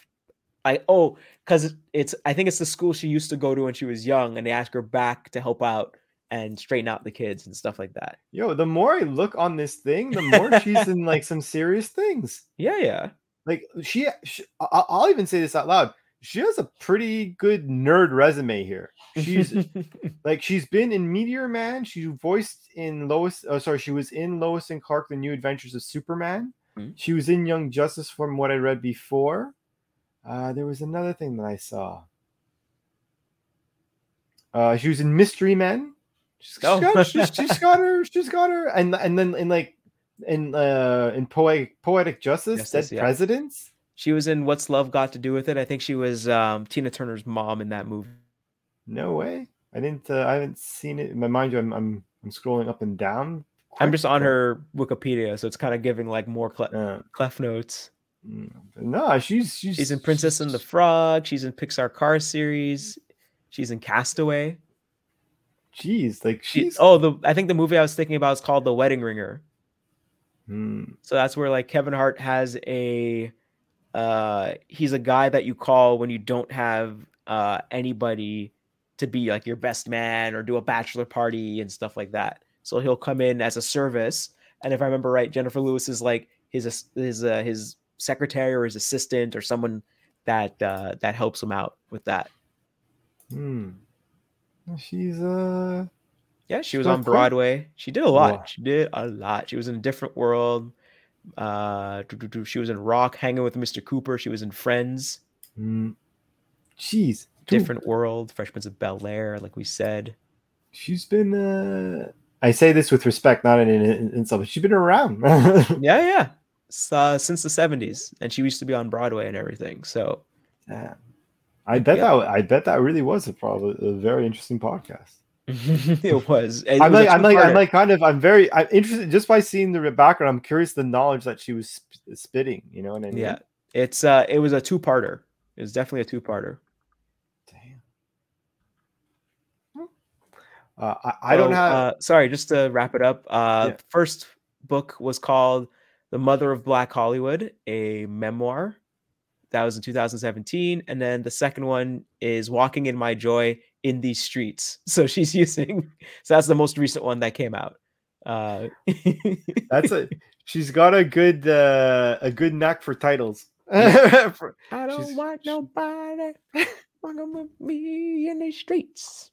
I oh because it's I think it's the school she used to go to when she was young, and they ask her back to help out and straighten out the kids and stuff like that. yo. The more I look on this thing, the more she's in like some serious things. Yeah, yeah. Like she, she I'll even say this out loud. She has a pretty good nerd resume here. She's like she's been in Meteor Man. She voiced in Lois. Oh, sorry, she was in Lois and Clark: The New Adventures of Superman. Mhm. She was in Young Justice, from what I read before. Uh, there was another thing that I saw. Uh, she was in Mystery Men. She's, got, she's, she's got her. She's got her. And and then in like in uh in poetic poetic justice, Justice, dead yeah. presidents. she was in What's Love Got to Do with It. I think she was um Tina Turner's mom in that movie. No way. I didn't. Uh, I haven't seen it. In my mind, you, I'm I'm I'm scrolling up and down. I'm just on her Wikipedia, so it's kind of giving like more cle- Uh, clef notes. mm, no, she's she's She's in Princess and the Frog. She's in Pixar Car series. She's in Castaway. Jeez, like She, she's. oh, the I think the movie I was thinking about is called The Wedding Ringer. Hmm. So that's where like Kevin Hart has a uh he's a guy that you call when you don't have uh anybody to be like your best man or do a bachelor party and stuff like that. So he'll come in as a service and if I remember right Jennifer Lewis is like his his uh, his secretary or his assistant or someone that uh that helps him out with that. Hmm. She's uh. Yeah, she was on Broadway. She did a lot. Wow. She did a lot. She was in a different world. Uh, she was in Rock, hanging with Mr. Cooper. She was in Friends, Hmm. Jeez. dude, different world, Fresh Prince of Bel Air, like we said. She's been. uh I say this with respect, not in in, in but she's been around. Yeah, yeah. Uh, since the seventies, and she used to be on Broadway and everything. So Yeah. I bet Yeah. that I bet that really was a probably a very interesting podcast. it was. It I'm was like, I'm like, I'm like, kind of, I'm very, I'm interested just by seeing the background. I'm curious the knowledge that she was sp- spitting. You know what I mean? yeah. It's uh, it was a two-parter. It was definitely a two-parter. Damn. Uh, I, I don't have. Uh, sorry, just to wrap it up. Uh, Yeah. First book was called "The Mother of Black Hollywood," a memoir. That was in 2017, and then the second one is "Walking in My Joy in These Streets." So she's using. So that's the most recent one that came out. Uh, that's a. She's got a good, uh, a good knack for titles. For- I don't She's- want nobody walking with me in the streets.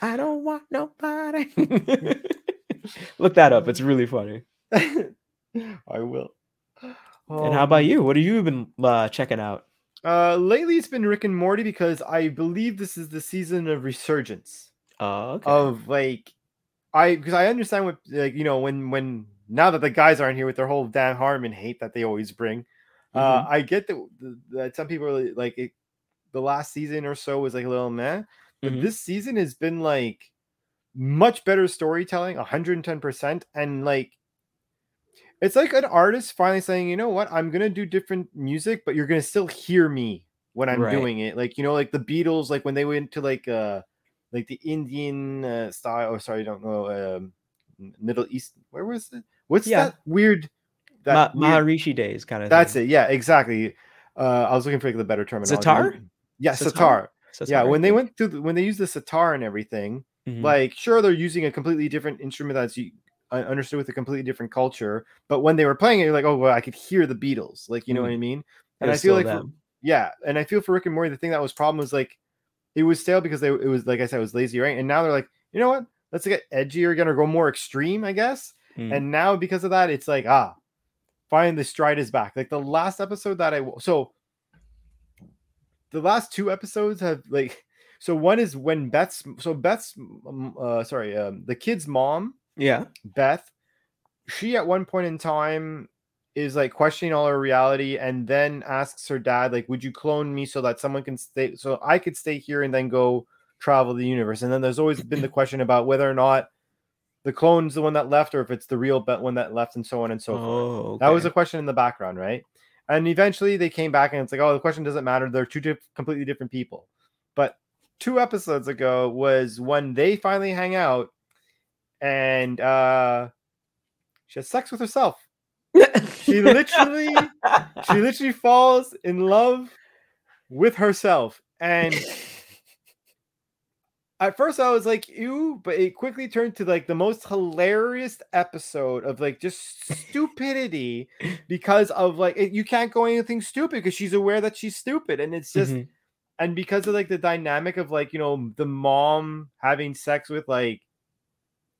I don't want nobody. Look that up. It's really funny. I will. And how about you? What have you been uh, checking out? Uh, lately, it's been Rick and Morty because I believe this is the season of resurgence Oh, okay. of like, I because I understand what like you know when when now that the guys aren't here with their whole Dan Harmon hate that they always bring, uh, Mhm. I get that, that some people are like it, the last season or so was like a little meh, but Mhm. this season has been like much better storytelling, 110%, and like it's like an artist finally saying, you know what, I'm gonna do different music, but you're gonna still hear me when I'm Right. doing it. Like, you know, like the Beatles, like when they went to like uh like the Indian uh, style, or sorry, I don't know, um Middle East, where was it? What's Yeah. that weird Ma- that weird- Maharishi days kind of. that's it, yeah, exactly. Uh I was looking for like the better terminology. Sitar? Yeah, Sitar? sitar. Yeah, when they went to the, when they used the sitar and everything, Mm-hmm. like sure they're using a completely different instrument that's understood with a completely different culture but when they were playing it you're like oh well i could hear the beatles like you know Mm. what i mean? And i feel like for, yeah and i feel for rick and morty the thing that was problem was like it was stale because they it was like i said it was lazy right? And now they're like you know what? Let's get edgier again or go more extreme i guess. Mm. and now because of that it's like ah finally the stride is back. Like the last episode that I so the last two episodes have like so one is when beth's so beth's um, uh sorry um the kid's mom yeah. beth she at one point in time is like questioning all her reality and then asks her dad like would you clone me so that someone can stay so i could stay here and then go travel the universe and then there's always been the question about whether or not the clone's the one that left or if it's the real one that left and so on and so forth oh, that was a question in the background, right? And eventually they came back and it's like, oh, the question doesn't matter. They're two diff- completely different people. But two episodes ago was when they finally hang out and uh she has sex with herself. She literally she literally falls in love with herself. And at first I was like, ew, but it quickly turned to like the most hilarious episode of like just stupidity because of like it, you can't go anything stupid because she's aware that she's stupid. And it's just Mhm. and because of like the dynamic of like, you know, the mom having sex with like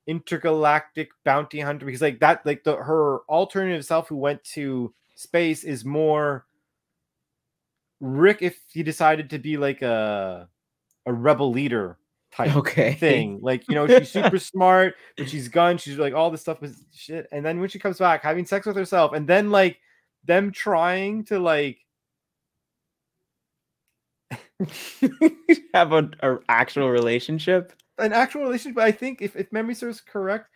intergalactic bounty hunter because like that like the her alternative self who went to space is more Rick if he decided to be like a a rebel leader type okay. thing. Like, you know, she's super smart, but she's gun, she's like all this stuff was shit. And then when she comes back, having sex with herself, and then like them trying to like have a, a actual relationship. An actual relationship. But I think if, if memory serves correct,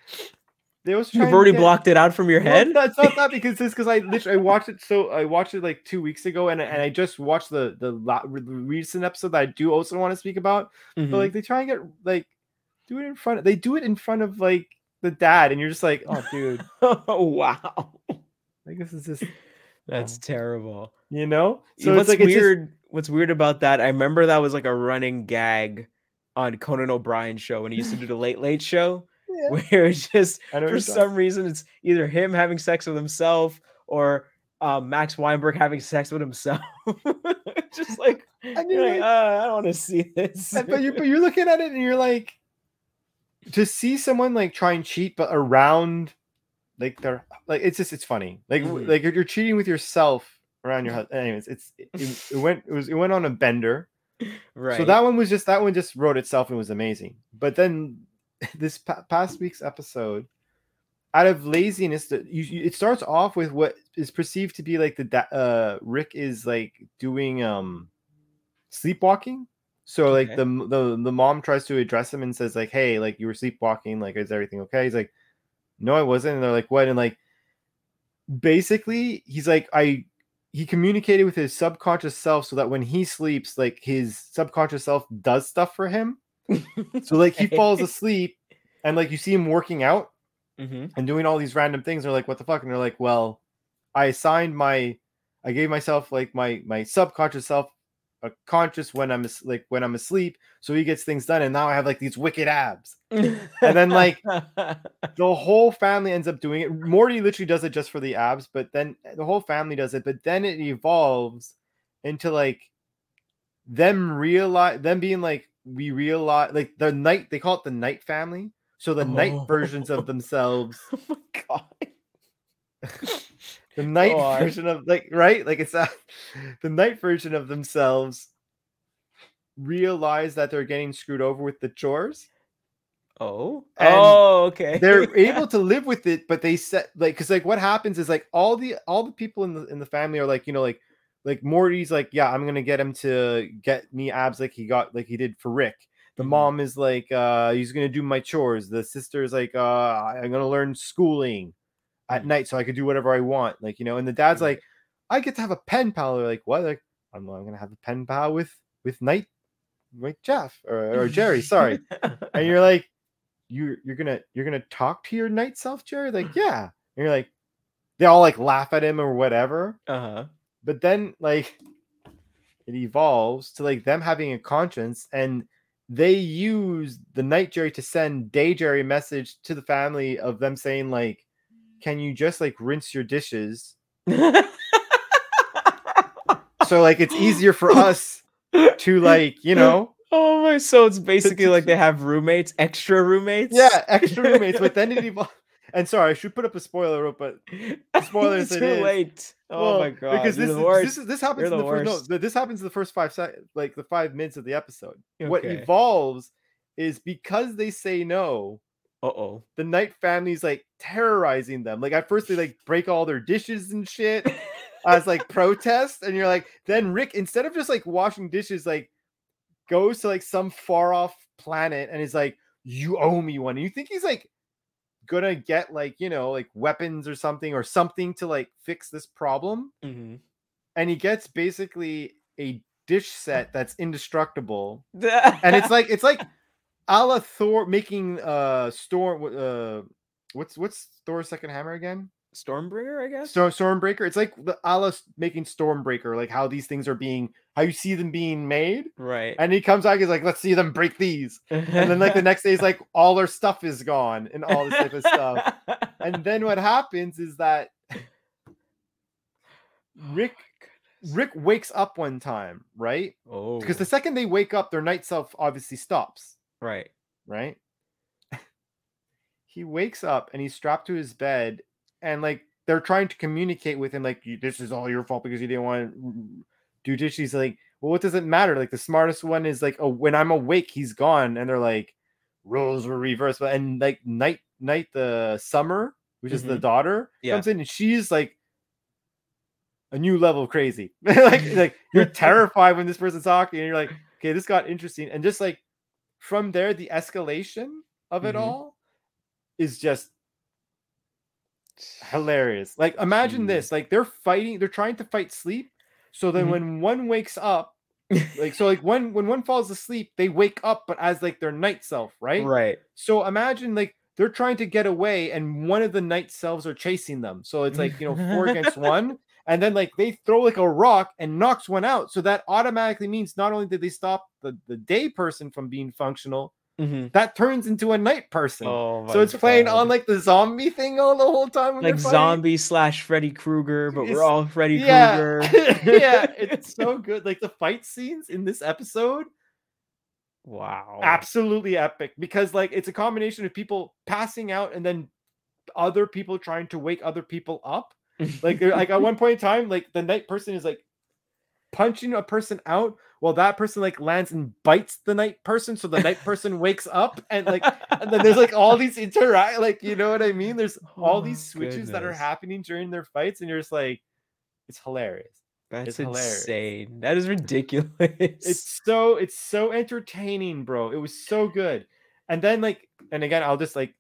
they also You've trying to already get- blocked it out from your head. that's not that because it's because I literally I watched it so I watched it like two weeks ago and, and I just watched the the la- recent episode that I do also want to speak about. Mhm. But like they try and get like do it in front of they do it in front of like the dad and you're just like oh dude oh wow, I guess it's just that's Oh. terrible. you know So what's it's like it's just- weird? What's weird about that? I remember that was like a running gag on Conan O'Brien's show when he used to do the Late Late Show, yeah, where it's just I know what for you're some reason it's either him having sex with himself or um, Max Weinberg having sex with himself. just like, talking- and you're you're like, like, uh, I don't want to see this. but you but you're looking at it and you're like to see someone like try and cheat but around like they're like it's just it's funny like w- Mhm. like you're, you're cheating with yourself around your husband anyways it's it, it, it went it was it went on a bender right. so that one was just that one just wrote itself and was amazing. But then this pa- past week's episode out of laziness that you, you- it starts off with what is perceived to be like the da- uh rick is like doing um sleepwalking. So like the, the the mom tries to address him and says like hey like you were sleepwalking like is everything okay? He's like no i wasn't. And they're like what? And like basically he's like i he communicated with his subconscious self so that when he sleeps like his subconscious self does stuff for him. So like he falls asleep and like you see him working out hmm and doing all these random things they're like what the fuck? And they're like well i assigned my i gave myself like my my subconscious self conscious when i'm like when i'm asleep so he gets things done and now i have like these wicked abs and then, like, the whole family ends up doing it morty literally does it just for the abs but then eh, the whole family does it but then it evolves into like them realize them being like we realize like the night they call it the night family so the night versions Oh. of themselves oh my god. the night version of like right like it's uh, the night version of themselves realize that they're getting screwed over with the chores Oh. And oh, okay. they're able to live with it but they set like because like what happens is like all the all the people in the in the family are like you know like like morty's like yeah i'm gonna get him to get me abs like he got like he did for rick the Mhm. mom is like uh he's gonna do my chores the sister is like uh i'm gonna learn schooling at night so i could do whatever i want like you know and the dad's like i get to have a pen pal. They're like what? Like i'm, I'm gonna have a pen pal with with night with jeff or, or jerry sorry. And you're like you you're gonna you're gonna talk to your night self jerry? Like yeah. And you're like they all like laugh at him or whatever. Uh-huh. but then like it evolves to like them having a conscience and they use the night jerry to send day jerry message to the family of them saying like can you just like rinse your dishes so like it's easier for us to like you know Oh my! So it's basically like they have roommates, extra roommates. yeah extra roommates but then it evolves and sorry i should put up a spoiler but spoilers Too it is. late. Oh Well, my god! Because this the is, worst. this is this happens You're in the, the first no, this happens in the first five sec- like the five minutes of the episode. What evolves is because they say no, Uh oh. the night family's like terrorizing them. Like at first they like break all their dishes and shit as like protest, and you're like, then Rick instead of just like washing dishes, like goes to like some far off planet and is like, you owe me one. And you think he's like gonna get like you know like weapons or something or something to like fix this problem hmm and he gets basically a dish set that's indestructible and it's like it's like a la thor making uh storm uh what's what's thor's second hammer again Stormbringer, I guess. Storm Stormbreaker. It's like the a making Stormbreaker, like how these things are being, how you see them being made. right. And he comes back, he's like, let's see them break these. And then like the next day, he's like, all our stuff is gone and all this type of stuff. And then what happens is that Rick Rick wakes up one time, right? Oh. Because the second they wake up, their night self obviously stops, right. right? he wakes up and he's strapped to his bed, and like they're trying to communicate with him, like, this is all your fault because you didn't want to do dishes. He's like, well, what does it matter? Like, the smartest one is like, oh, when I'm awake, he's gone. And they're like, roles were reversed. But and like, night, night, the summer, which is the Mhm. daughter, Yeah. comes in and she's like, a new level of crazy. like, like you're terrified when this person's talking, and you're like, okay, this got interesting. And just like from there, the escalation of it Mhm. all is just hilarious. Like, imagine Jeez. this: like they're fighting, they're trying to fight sleep. So then, Mhm. when one wakes up, like so, like when when one falls asleep, they wake up, but as like their night self, right? Right. So imagine like they're trying to get away, and one of the night selves are chasing them. So it's like you know four against one, and then like they throw like a rock and knocks one out. So that automatically means not only did they stop the the day person from being functional, Mhm. that turns into a night person. Oh, so it's playing on like the zombie thing all the whole time. Like zombie slash Freddy Krueger, but It's- we're all Freddy Yeah, Krueger. yeah, it's so good. Like the fight scenes in this episode, wow. absolutely epic because like it's a combination of people passing out and then other people trying to wake other people up. Like, like at one point in time, like the night person is like punching a person out while that person like lands and bites the night person, so the night person wakes up and like and then there's like all these interact like you know what I mean? There's oh all Oh, these switches that are happening during their fights, and you're just like, it's hilarious. That's hilarious. insane. That is ridiculous. It's so it's so entertaining, bro. It was so good. And then like, and again, I'll just like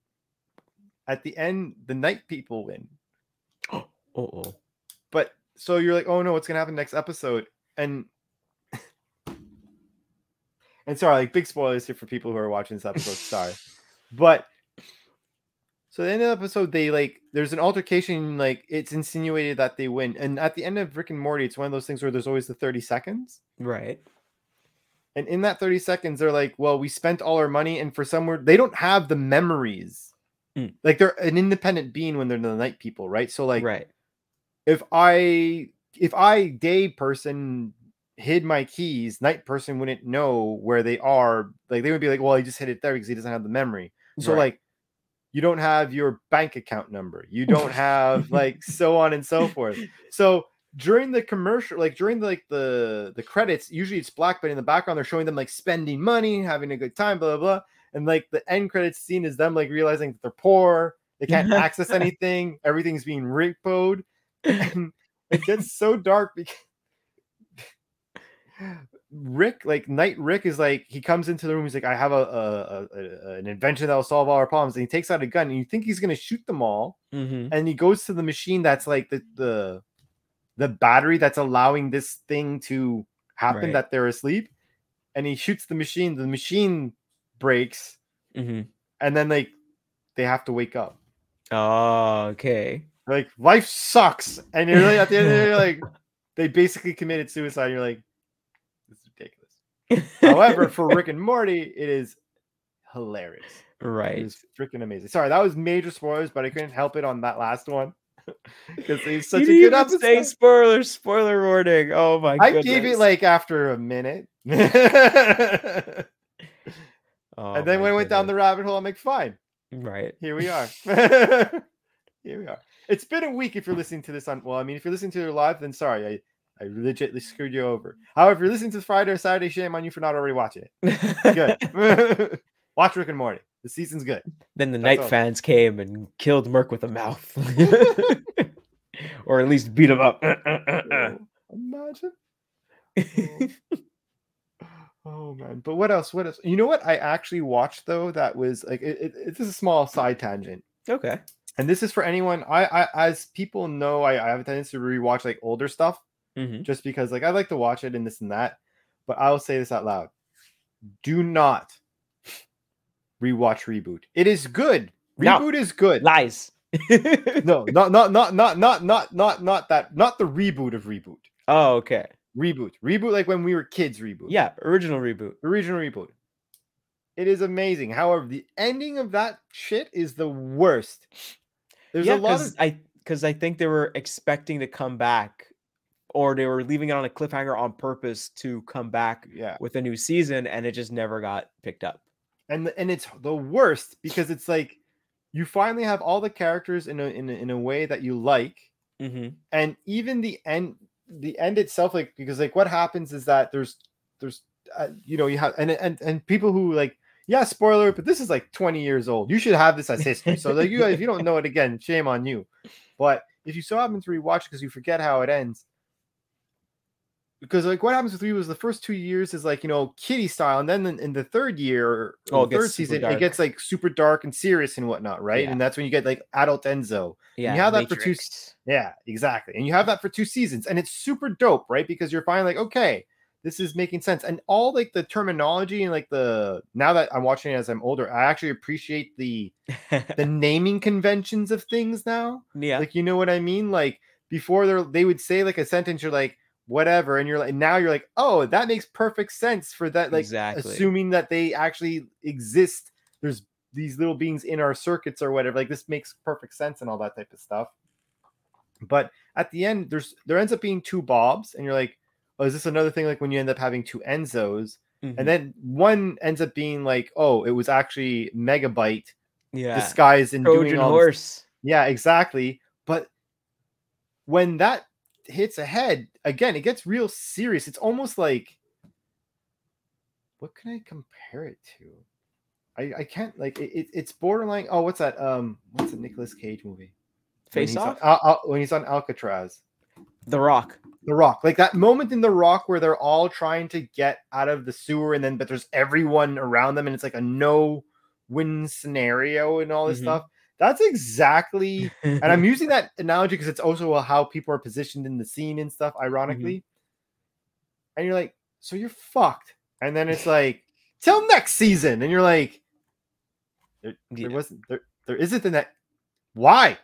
at the end, the night people win. Oh, oh. But so you're like, oh no, what's gonna happen next episode? And and sorry, like big spoilers here for people who are watching this episode. sorry, but so the end of the episode, they like there's an altercation, like it's insinuated that they win, and at the end of Rick and Morty, it's one of those things where there's always the 30 seconds. Right. And in that 30 seconds, they're like, well, we spent all our money, and for somewhere they don't have the memories. Mm. Like they're an independent being when they're the night people, right? So like right. If I if I day person hid my keys, night person wouldn't know where they are. Like they would be like, well, he just hid it there because he doesn't have the memory. So Right. like you don't have your bank account number. You don't have like so on and so forth. So during the commercial, like during the, like the the credits, usually it's black, but in the background they're showing them like spending money, having a good time, blah blah blah. And like the end credits scene is them like realizing that they're poor, they can't access anything, everything's being repoed. And it gets so dark because Rick, like Night Rick, is like he comes into the room. He's like, I have a, a, a, an invention that will solve all our problems. And he takes out a gun, and you think he's gonna shoot them all. Mhm. And he goes to the machine that's like the the the battery that's allowing this thing to happen Right. that they're asleep. And he shoots the machine. The machine breaks, Mhm. and then like they have to wake up. Oh, okay. Like life sucks, and you're like at the end of the day, you're like they basically committed suicide. You're like, this is ridiculous. However, for Rick and Morty, it is hilarious. Right. it is freaking amazing. Sorry, that was major spoilers, but I couldn't help it on that last one because it's such you a good even say spoiler, spoiler warning. Oh my god. I goodness. gave it like after a minute, oh and Oh then my when I went down the rabbit hole, I'm like, fine, right. here we are. here we are. It's been a week if you're listening to this on. Well, I mean, if you're listening to it live, then sorry, I I legitly screwed you over. However, if you're listening to Friday or Saturday, shame on you for not already watching it. Good. Watch Rick and Morty. The season's good. then the That's night all. fans came and killed Merc with a mouth, or at least beat him up. Oh, Imagine. Oh. oh man, but what else? What else? You know what I actually watched though? That was like it, it, it's a small side tangent, okay. And this is for anyone. I, I as people know, I, I have a tendency to rewatch like older stuff hmm just because like I like to watch it and this and that. But I will say this out loud: Do not rewatch reboot. It is good. No. Reboot is good. Lies. no, not not not not not not not not that. Not the reboot of reboot. Oh, okay. Reboot. Reboot like when we were kids. Reboot. Yeah, original reboot. Original reboot. It is amazing. However, the ending of that shit is the worst. There's yeah, a lot of because I because I think they were expecting to come back, or they were leaving it on a cliffhanger on purpose to come back yeah, with a new season, and it just never got picked up. and and it's the worst because it's like you finally have all the characters in a in a, in a way that you like, Mm-hmm. and even the end the end itself like because like what happens is that there's there's uh, you know you have and and and people who like yeah spoiler but this is like 20 years old you should have this as history so like you if you don't know it again shame on you but if you so happen to rewatch because you forget how it ends because like what happens with three was the first two years is like you know kitty style and then in, in the third year or Oh, the third season dark. it gets like super dark and serious and whatnot right Yeah. and that's when you get like adult enzo Yeah, you have that for two yeah, exactly. And you have that for two seasons, and it's super dope, right? Because you're finally like, okay, this is making sense. And all like the terminology and like the now that I'm watching it as I'm older, I actually appreciate the the naming conventions of things now. yeah, Like, you know what I mean? Like before they they would say like a sentence, you're like, whatever, and you're like now you're like, oh, that makes perfect sense for that, like Exactly. assuming that they actually exist. There's these little beings in our circuits or whatever. Like this makes perfect sense and all that type of stuff. But at the end, there's there ends up being two Bobs, and you're like, oh, is this another thing like when you end up having two Enzos? Mhm. And then one ends up being like, oh, it was actually Megabyte yeah, disguised in doing Trojan all this horse. yeah, exactly. But when that hits ahead, again, it gets real serious. It's almost like what can I compare it to? I, I can't like it, it- it's borderline. Oh, what's that? Um, what's the Nicolas Cage movie? When Face on- off. Al- Al- when he's on Alcatraz. the Rock. The Rock, like that moment in The Rock where they're all trying to get out of the sewer, and then but there's everyone around them, and it's like a no-win scenario and all this Mhm. stuff. That's exactly and I'm using that analogy because it's also how people are positioned in the scene and stuff, ironically. And you're like, so you're fucked. And then it's like, till next season. And you're like, there, there Yeah. wasn't there, there isn't the next. Why?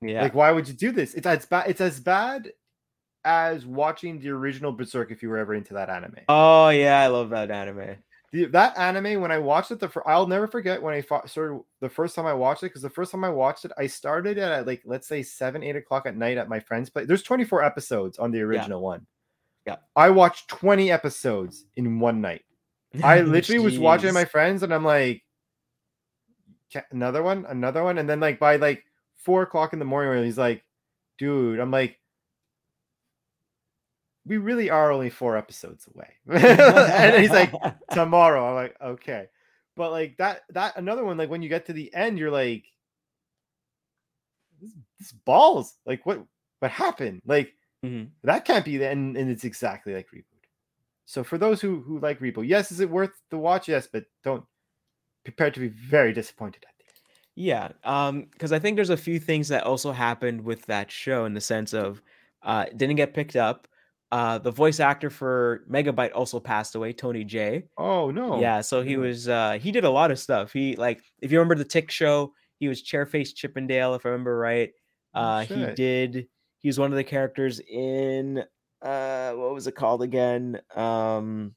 yeah. Like, why would you do this? It's as bad, it's as bad as watching the original Berserk if you were ever into that anime. oh yeah, I love that anime. The, that anime when I watched it, the fir- I'll never forget when I fought, started the first time I watched it because the first time I watched it, I started it at like let's say seven, eight o'clock at night at my friend's place. There's 24 episodes on the original one. Yeah. I watched 20 episodes in one night. I literally was watching my friends and I'm like, another one, another one, and then like by like four o'clock in the morning, he's like, dude, I'm like, we really are only four episodes away, and he's like, tomorrow. I'm like, okay, but like that that another one, like when you get to the end, you're like, this, this balls, like what what happened, like Mhm. that can't be the and, and it's exactly like reboot. So for those who who like reboot, yes, is it worth the watch? Yes, but don't prepare to be very disappointed at the end. Yeah, um, because I think there's a few things that also happened with that show in the sense of uh didn't get picked up. Uh the voice actor for Megabyte also passed away, Tony Jay Oh no, Yeah, so he was uh he did a lot of stuff. He like if you remember the Tick show, he was Chairface Chippendale, if I remember right. Oh, Uh he did he was one of the characters in uh what was it called again? Um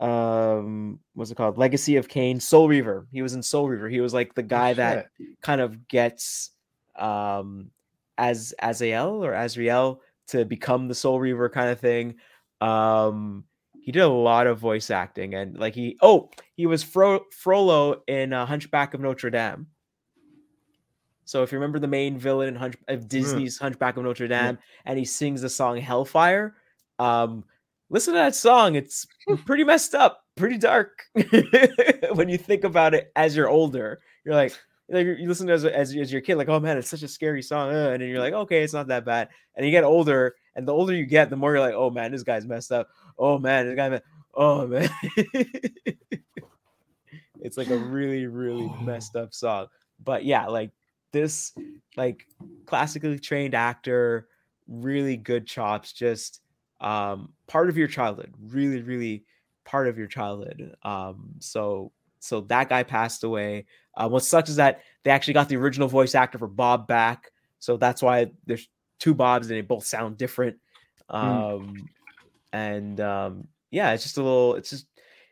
um what's it called? Legacy of Kain, Soul Reaver. He was in Soul Reaver. He was like the Oh, guy that kind of gets um as Azael or Azriel to become the Soul Reaver kind of thing. Um he did a lot of voice acting and like he oh he was Fro- Frollo in uh, Hunchback of Notre Dame. So if you remember the main villain in Hunch- of Disney's Hunchback of Notre Dame, and he sings the song Hellfire, um, listen to that song. It's pretty messed up, pretty dark. when you think about it as you're older, you're like, like you listen to as, as as your kid, like, oh man, it's such a scary song, uh, and then you're like, okay, it's not that bad. And you get older, and the older you get, the more you're like, oh man, this guy's messed up. Oh man, this guy, oh man. it's like a really, really messed up song. But yeah, like this, like classically trained actor, really good chops, just um part of your childhood, really, really part of your childhood. Um, so so that guy passed away. Uh, what sucks is that they actually got the original voice actor for Bob back, so that's why there's two Bobs and they both sound different. Um, and um, yeah, it's just a little. It's just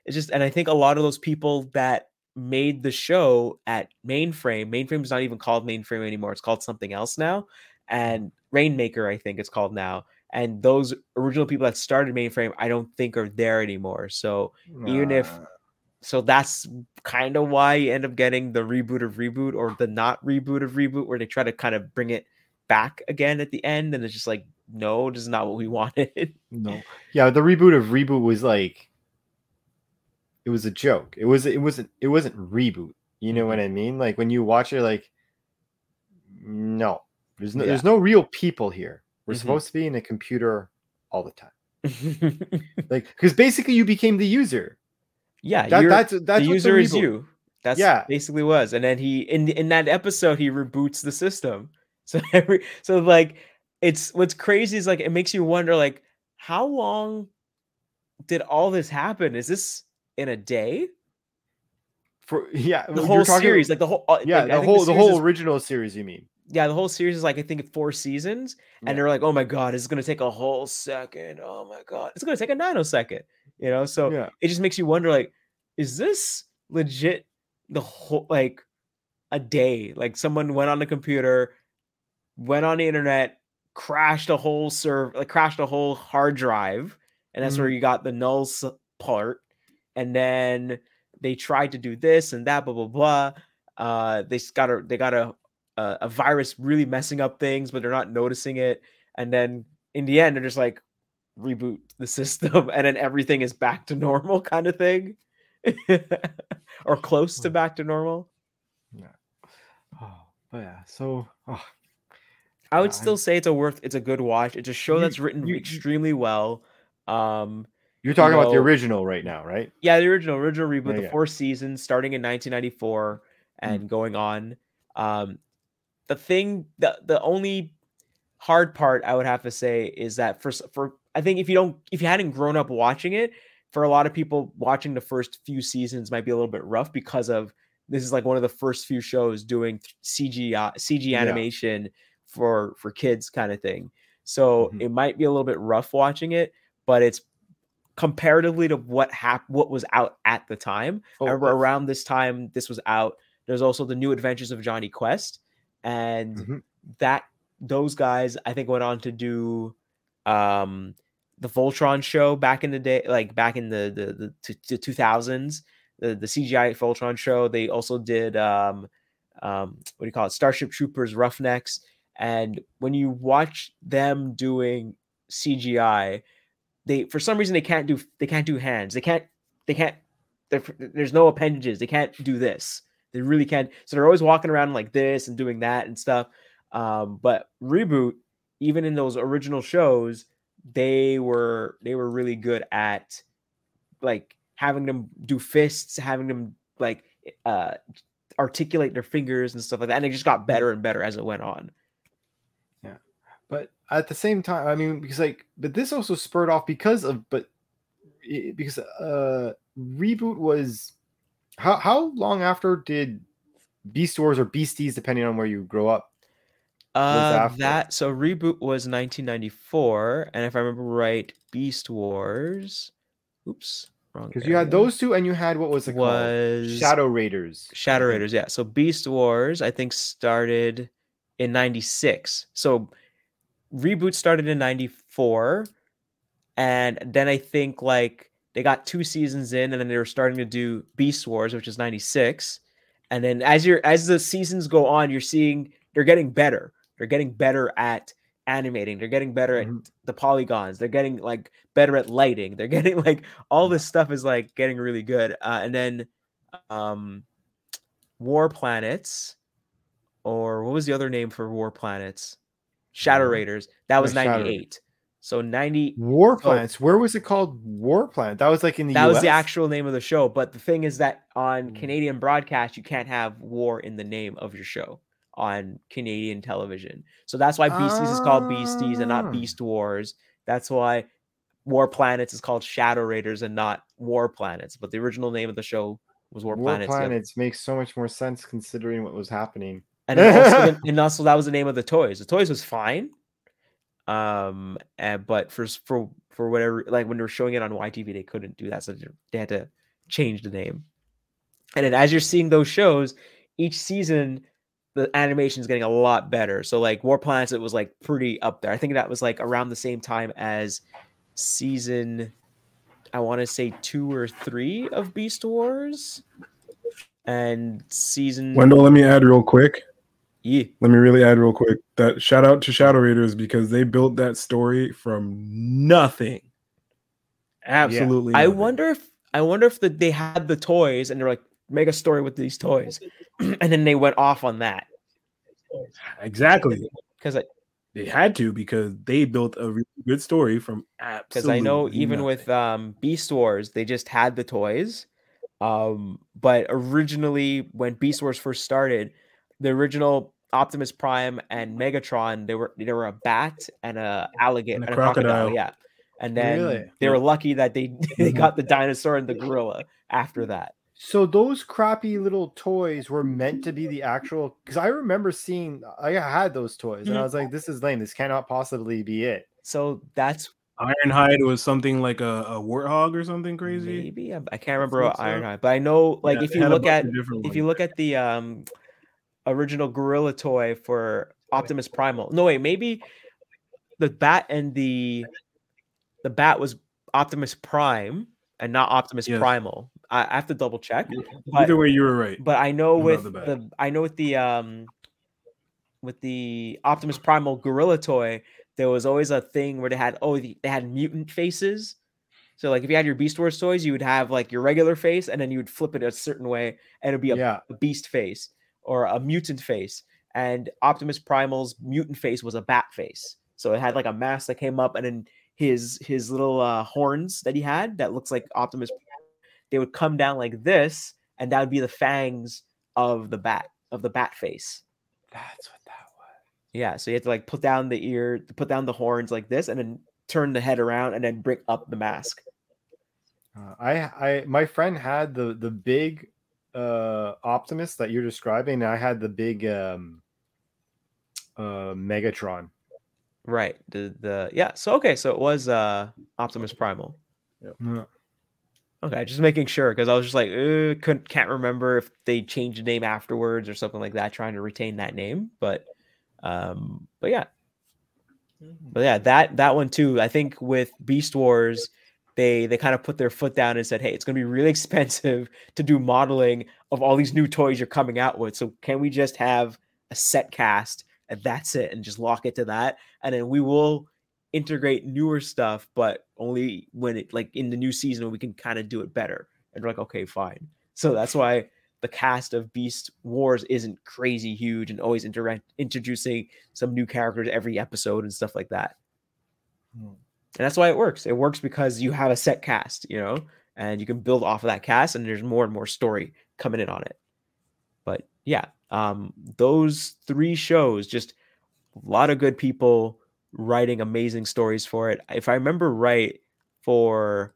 it's just, and I think a lot of those people that made the show at Mainframe, Mainframe is not even called Mainframe anymore. It's called something else now, and Rainmaker, I think it's called now. And those original people that started Mainframe, I don't think are there anymore. So even if. So that's kind of why you end up getting the reboot of reboot or the not reboot of reboot where they try to kind of bring it back again at the end and it's just like no this is not what we wanted No. Yeah, the reboot of reboot was like it was a joke. It was it wasn't it wasn't reboot. You know what I mean? Like when you watch it like no. There's no there's no real people here. We're Mhm. supposed to be in a computer all the time. Like cuz basically you became the user. Yeah That, that's that's the user is you that's Yeah. basically was and then he in in that episode he reboots the system so every so like it's what's crazy is like it makes you wonder like how long did all this happen is this in a day For yeah, the whole talking- series like the whole uh, yeah, like, the whole the series whole is- original series. You mean? yeah, the whole series is like I think four seasons, and Yeah. they're like, oh my god, it's gonna take a whole second. Oh my god, it's gonna take a nanosecond. You know, so yeah, it just makes you wonder, like, is this legit? The whole like a day, like someone went on the computer, went on the internet, crashed a whole serve, like crashed a whole hard drive, and that's where you got the null s- part, and then they tried to do this and that, blah blah blah. Uh, they got a they got a, a virus really messing up things, but they're not noticing it. And then in the end, they're just like reboot the system, and then everything is back to normal, kind of thing, or close to back to normal. Yeah oh, but yeah. So oh, I would Yeah, still say it's a worth it's a good watch. It's a show You- that's written you- you- extremely well. Um, you're talking about the original right now, right? yeah, the original original reboot, Yeah, the yeah. four seasons starting in 1994 and going on. Um, the thing, the the only hard part I would have to say is that for for I think if you don't if you hadn't grown up watching it, for a lot of people watching the first few seasons might be a little bit rough because of this is like one of the first few shows doing CG CG Yeah. animation for for kids kind of thing. So Mhm. it might be a little bit rough watching it, but it's comparatively to what hap- what was out at the time. Oh, I remember around this time this was out. There's also the New Adventures of Jonny Quest, and Mhm. that those guys I think went on to do um the Voltron show back in the day, like back in the the the, t- the 2000s. the, the CGI Voltron show. They also did um, um, what do you call it? Starship Troopers Roughnecks. And when you watch them doing CGI, they for some reason they can't do they can't do hands. They can't they can't there's no appendages. They can't do this. They really can't. So they're always walking around like this and doing that and stuff. Um, but reboot, even in those original shows, they were they were really good at like having them do fists, having them like uh articulate their fingers and stuff like that. And it just got better and better as it went on. Yeah. But at the same time, I mean, because like, but this also spurred off because of, but because uh reboot was how how long after did Beast Wars or Beasties, depending on where you grow up? Uh, that so reboot was 1994, and if I remember right, Beast Wars. Oops, wrong. Because you had those two, and you had what was it was called? Shadow Raiders. Shadow Raiders, yeah. So Beast Wars, I think, started in '96. So reboot started in '94, and then I think like they got two seasons in, and then they were starting to do Beast Wars, which is '96. And then as you're as the seasons go on, you're seeing they're getting better. They're getting better at animating. They're getting better mm-hmm. at the polygons. They're getting like better at lighting. They're getting like all this stuff is like getting really good. Uh, and then um War Planets or what was the other name for War Planets? Shadow Raiders. That was 98. So 90 War Planets. Where was it called War Planet? That was like in the That US? was the actual name of the show, but the thing is that on mm. Canadian broadcast you can't have war in the name of your show on Canadian television. So that's why Beasties is called Beasties and not ah. Beast Wars. That's why War Planets is called Shadow Raiders and not War Planets. But the original name of the show was War, War Planets. Planets makes so much more sense considering what was happening. And also, and also that was the name of the toys. The toys was fine. Um, and, but for for for whatever, like when they were showing it on YTV, they couldn't do that, so they had to change the name. And then as you're seeing those shows, each season the animation is getting a lot better. So like War Planets, it was like pretty up there. I think that was like around the same time as season, I want to say two or three of Beast Wars, and season. Wendell, let me add real quick. Yeah. Let me really add real quick that shout out to Shadow Raiders because they built that story from nothing. Absolutely. Yeah. I wonder if I wonder if the, they had the toys and they're like, make a story with these toys, and then they went off on that. Exactly, because they had to because they built a really good story from Because I know even nothing. with um, Beast Wars, they just had the toys, um, but originally when Beast Wars first started, the original Optimus Prime and Megatron, they were they were a bat and a alligator and a, and a crocodile. crocodile. yeah. And then really? they were lucky that they they got the dinosaur and the gorilla after that. So those crappy little toys were meant to be the actual because I remember seeing I had those toys and I mm-hmm. was like, this is lame. This cannot possibly be it. So that's Ironhide was something like a, a warthog or something crazy. Maybe I, I can't remember what Ironhide, but I know like yeah, if you look at if you look at the um original gorilla toy for Optimus Primal. No way, maybe the bat and the the bat was Optimus Prime and not Optimus yes. Primal. I, have to double check. But, Either way, you were right. But I know with the, the I know with the um with the Optimus Primal Gorilla toy, there was always a thing where they had oh they had mutant faces. So like if you had your Beast Wars toys, you would have like your regular face, and then you would flip it a certain way, and it'd be a, yeah. a beast face or a mutant face. And Optimus Primal's mutant face was a bat face. So it had like a mask that came up, and then his his little uh, horns that he had that looks like Optimus they would come down like this, and that would be the fangs of the bat of the bat face. That's what that was. Yeah, so you have to like put down the ear, put down the horns like this, and then turn the head around, and then bring up the mask. Uh, I, I, my friend had the the big uh Optimus that you're describing. I had the big um uh Megatron. Right. The the yeah. So okay. So it was uh Optimus Primal. Yep. Yeah. Okay, just making sure because I was just like, couldn't can't remember if they changed the name afterwards or something like that, trying to retain that name. But, um, but yeah, mm-hmm. but yeah, that that one too. I think with Beast Wars, they they kind of put their foot down and said, "Hey, it's going to be really expensive to do modeling of all these new toys you're coming out with. So can we just have a set cast and that's it, and just lock it to that, and then we will." Integrate newer stuff but only when it like in the new season we can kind of do it better and we're like okay fine so that's why the cast of Beast Wars isn't crazy huge and always interact introducing some new characters every episode and stuff like that. Hmm. And that's why it works. It works because you have a set cast, you know, and you can build off of that cast and there's more and more story coming in on it. But yeah, um those three shows just a lot of good people writing amazing stories for it. If I remember right for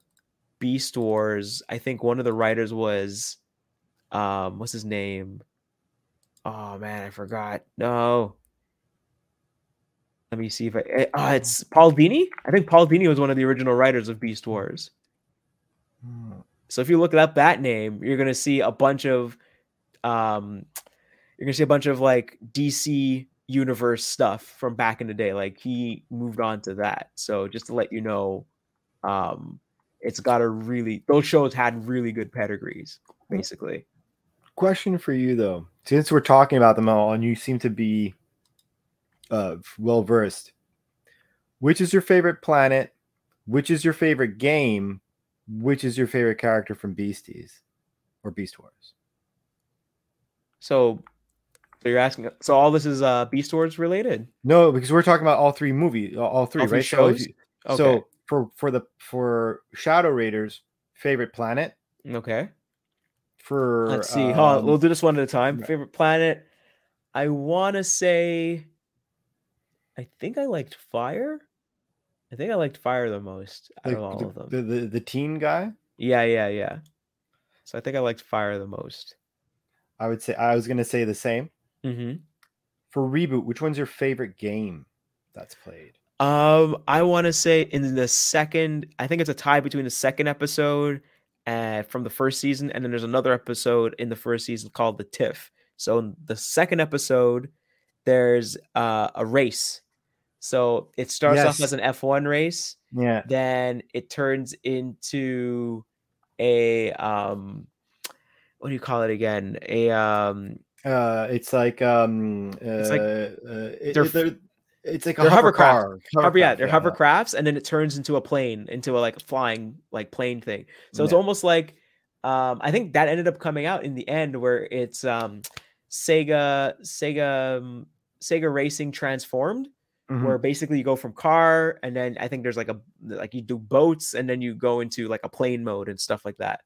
Beast Wars, I think one of the writers was um what's his name oh man i forgot no let me see if i uh, it's paul Dini. i think paul Dini was one of the original writers of beast wars Hmm. so if you look up that name you're going to see a bunch of um you're going to see a bunch of like dc universe stuff from back in the day like he moved on to that so just to let you know um it's got a really those shows had really good pedigrees basically Question for you though, since we're talking about them all, and you seem to be uh, well versed. Which is your favorite planet? Which is your favorite game? Which is your favorite character from Beasties or Beast Wars? So, so you're asking. So all this is uh Beast Wars related. No, because we're talking about all three movies, all three, All three right? So shows? you- Okay. So for for the for Shadow Raiders, favorite planet okay. for Let's see. Um, We'll do this one at a time. right. Favorite planet. I want to say. I think I liked Fire. I think I liked Fire the most out of all the, of them. the, the the teen guy. yeah, yeah, yeah. So I think I liked Fire the most. I would say I was gonna say the same hmm for reboot. Which one's your favorite game that's played? Um, I want to say in the second, I think it's a tie between the second episode uh, from the first season, and then there's another episode in the first season called the Tiff. So in the second episode, there's uh, a race. So it starts off as an F1 race, Yeah, then it turns into a um, what do you call it again? A um, uh, it's like um, uh, like- uh, it- they're they're- it's like a they're hover hovercraft. car. hover, yeah, they're hovercrafts, and then it turns into a plane, into a like flying like plane thing. So it's almost like um I think that ended up coming out in the end where it's um Sega Sega um, Sega Racing transformed Mhm. where basically you go from car and then I think there's like a like you do boats and then you go into like a plane mode and stuff like that.